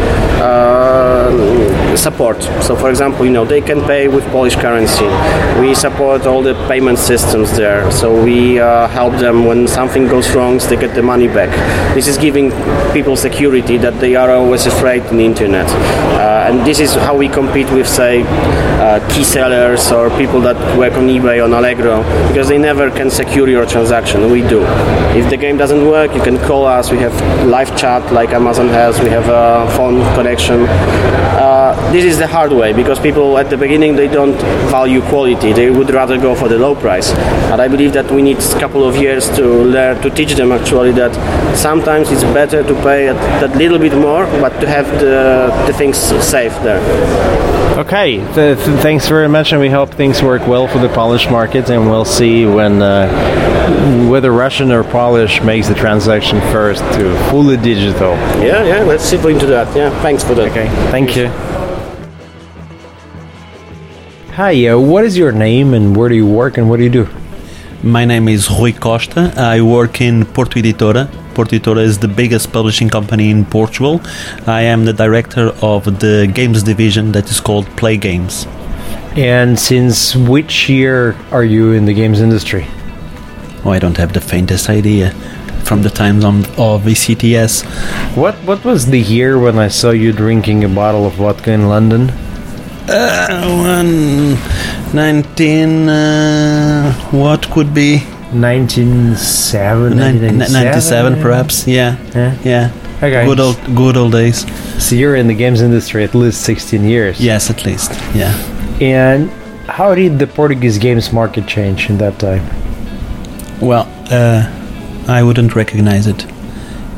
support. So, for example, you know they can pay with Polish currency. We support all the payment systems there. So we uh, help them when something goes wrong, they get the money back. This is giving people security that they are always afraid in the internet. Uh, and this is how we compete with, say, uh, key sellers or people that work on eBay on Allegro because they never can secure your transaction. We do. If the game doesn't work, you can call us. We have live chat like Amazon has. We have a phone connection. Uh, this is the hard way because people at the beginning they don't value quality. They would rather go for the low price. But I believe that we need a couple of years to learn to teach them actually that sometimes it's better to pay a, that little bit more, but to have the the things safe there. Okay, th- th- thanks very much, and we hope things work well for the Polish market, and we'll see when uh, whether Russian or Polish makes the transaction first to fully digital. Yeah, yeah. Let's see into that. Yeah. Thanks for that. Okay. Thank you. Hi, uh, what is your name, and where do you work, and what do you do? My name is Rui Costa. I work in Porto Editora. Porto Editora is the biggest publishing company in Portugal. I am the director of the games division that is called Play Games. And since which year are you in the games industry? Oh, I don't have the faintest idea. From the times on, of ECTS. What What was the year when I saw you drinking a bottle of vodka in London? Uh, one, 19. Uh, what could be? 1997, Nin- 1997? 97 perhaps yeah Yeah. yeah Okay. good old good old days So you're in the games industry at least 16 years. yes at least yeah And how did the Portuguese games market change in that time? well uh, i wouldn't recognize it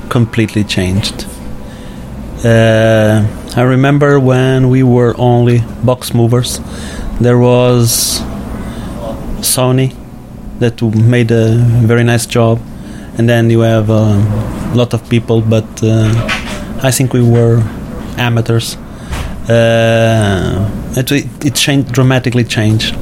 completely changed uh, i remember when we were only box movers there was sony that made a very nice job and then you have a lot of people but uh, i think we were amateurs. Uh, it, it changed dramatically changed.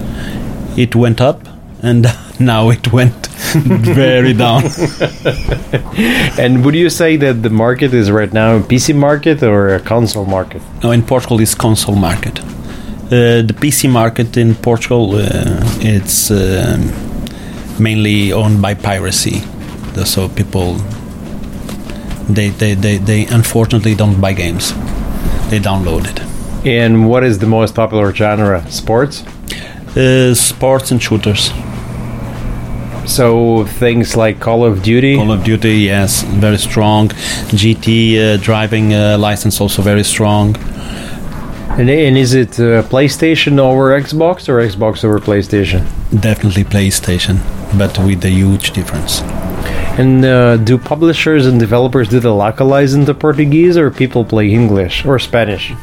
It went up and now it went very down and would you say that the market is right now a PC market or a console market? no in portugal it's console market uh, the pc market in portugal uh, it's um, mainly owned by piracy so people they, they, they, they unfortunately don't buy games they download it And what is the most popular genre? Sports? uh, sports and shooters So things like Call of Duty? Call of Duty, yes, very strong. GT uh, driving uh, license also very strong. And, and is it uh, PlayStation over Xbox or Xbox over PlayStation? Definitely PlayStation, but with a huge difference. And uh, do publishers and developers do the localize into Portuguese or people play English or Spanish?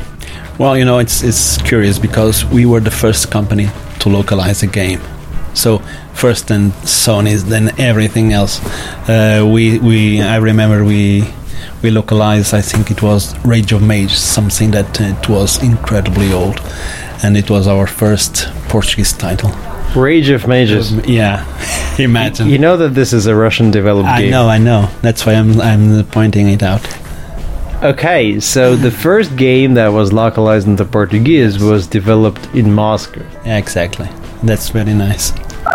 Well, you know, it's it's curious because we were the first company to localize a game. So first then Sony's, then everything else. Uh, we we I remember we we localized. I think it was Rage of Mage, something that uh, it was incredibly old, and it was our first Portuguese title. Rage of Mages. Yeah, imagine. You know that this is a Russian developed I game. know, I know. That's why I'm I'm pointing it out. Okay, so the first game that was localized into Portuguese was developed in Moscow. Yeah, exactly. That's very nice.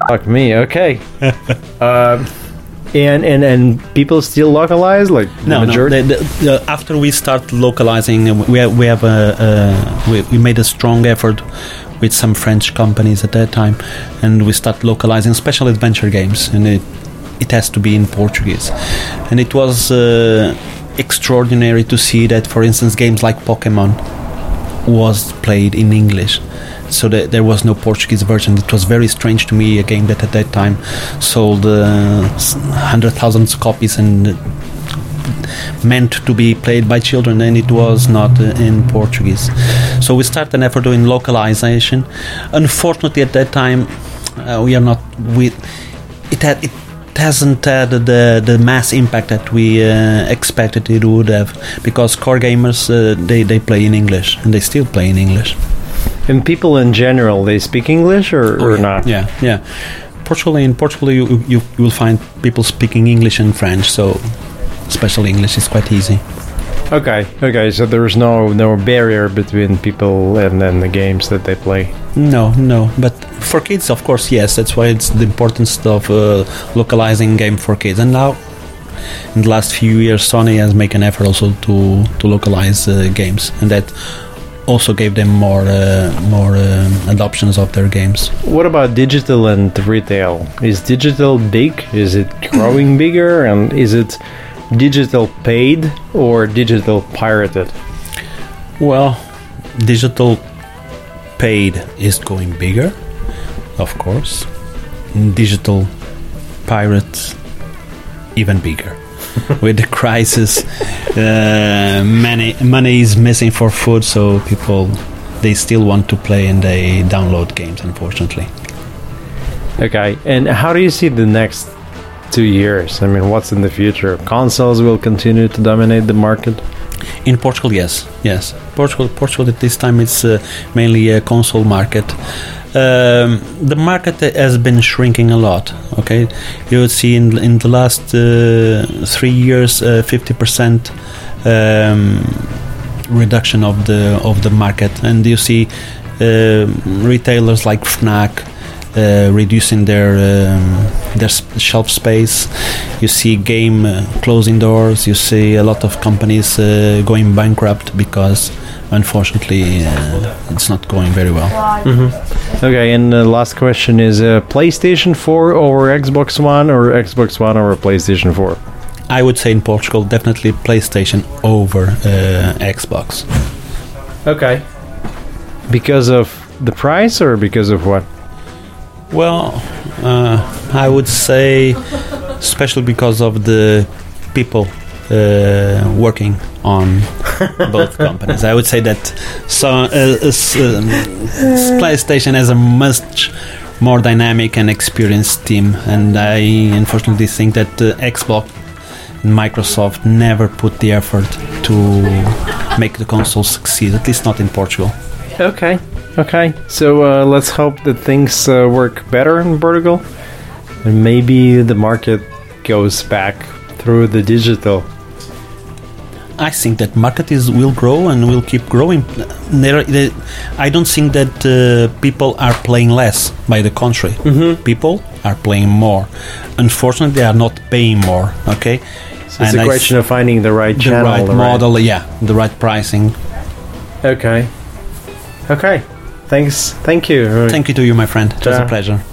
Fuck me. Okay. um, and and and people still localize like the No, no. The, the, the, after we start localizing, we have, we have a, a we, we made a strong effort with some French companies at that time, and we start localizing special adventure games, and it it has to be in Portuguese, and it was uh, extraordinary to see that, for instance, games like Pokemon was played in English. So that there was no Portuguese version. It was very strange to me. A game that at that time sold uh, s- hundred thousands copies and meant to be played by children, and it was not uh, in Portuguese. So we started an effort doing localization. Unfortunately, at that time, uh, we are not. We it had it hasn't had the the mass impact that we uh, expected it would have because core gamers uh, they they play in English and they still play in English. And people in general, they speak English or, or not? Yeah, yeah. Portugal in Portugal you, you you will find people speaking English and French, so especially English is quite easy. Okay, okay. So there's no no barrier between people and then the games that they play. No, no. But for kids, of course, yes. That's why it's the importance of uh, localizing game for kids. And now, in the last few years, Sony has made an effort also to to localize uh, games, and that also gave them more uh, more um, adoptions of their games. What about digital and retail? Is digital big? Is it growing bigger? And is it digital paid or digital pirated? Well, digital paid is going bigger, of course. Digital pirates even bigger. With the crisis, uh, money money is missing for food, so people they still want to play and they download games. Unfortunately. Okay, and how do you see the next two years? I mean, what's in the future? Consoles will continue to dominate the market. In Portugal, yes, yes. Portugal, Portugal at this time it's uh, mainly a console market. Um, the market has been shrinking a lot. Okay, you would see in in the last uh, three years, fifty percent um, reduction of the of the market, and you see uh, retailers like Fnac. Uh, reducing their um, their shelf space. You see game uh, closing doors. You see a lot of companies uh, going bankrupt because, unfortunately, uh, it's not going very well. Mm-hmm. Okay, and the last question is: uh, PlayStation 4 or Xbox One, or Xbox One or PlayStation 4? I would say in Portugal, definitely PlayStation over uh, Xbox. Okay. Because of the price, or because of what? Well, uh, I would say, especially because of the people uh, working on both companies. I would say that so uh, s- um, PlayStation has a much more dynamic and experienced team, and I unfortunately think that uh, Xbox and Microsoft never put the effort to make the console succeed. At least not in Portugal. Okay. Okay. So uh, let's hope that things uh, work better in Portugal, and maybe the market goes back through the digital. I think that market is will grow and will keep growing. There, there, I don't think that uh, people are playing less. By the contrary, people are playing more. Unfortunately, they are not paying more. Okay, So it's a question of finding the right the channel, right the right- model. Yeah, the right pricing. Okay. Okay. Thanks. Thank you. Thank you to you, my friend. It was a pleasure.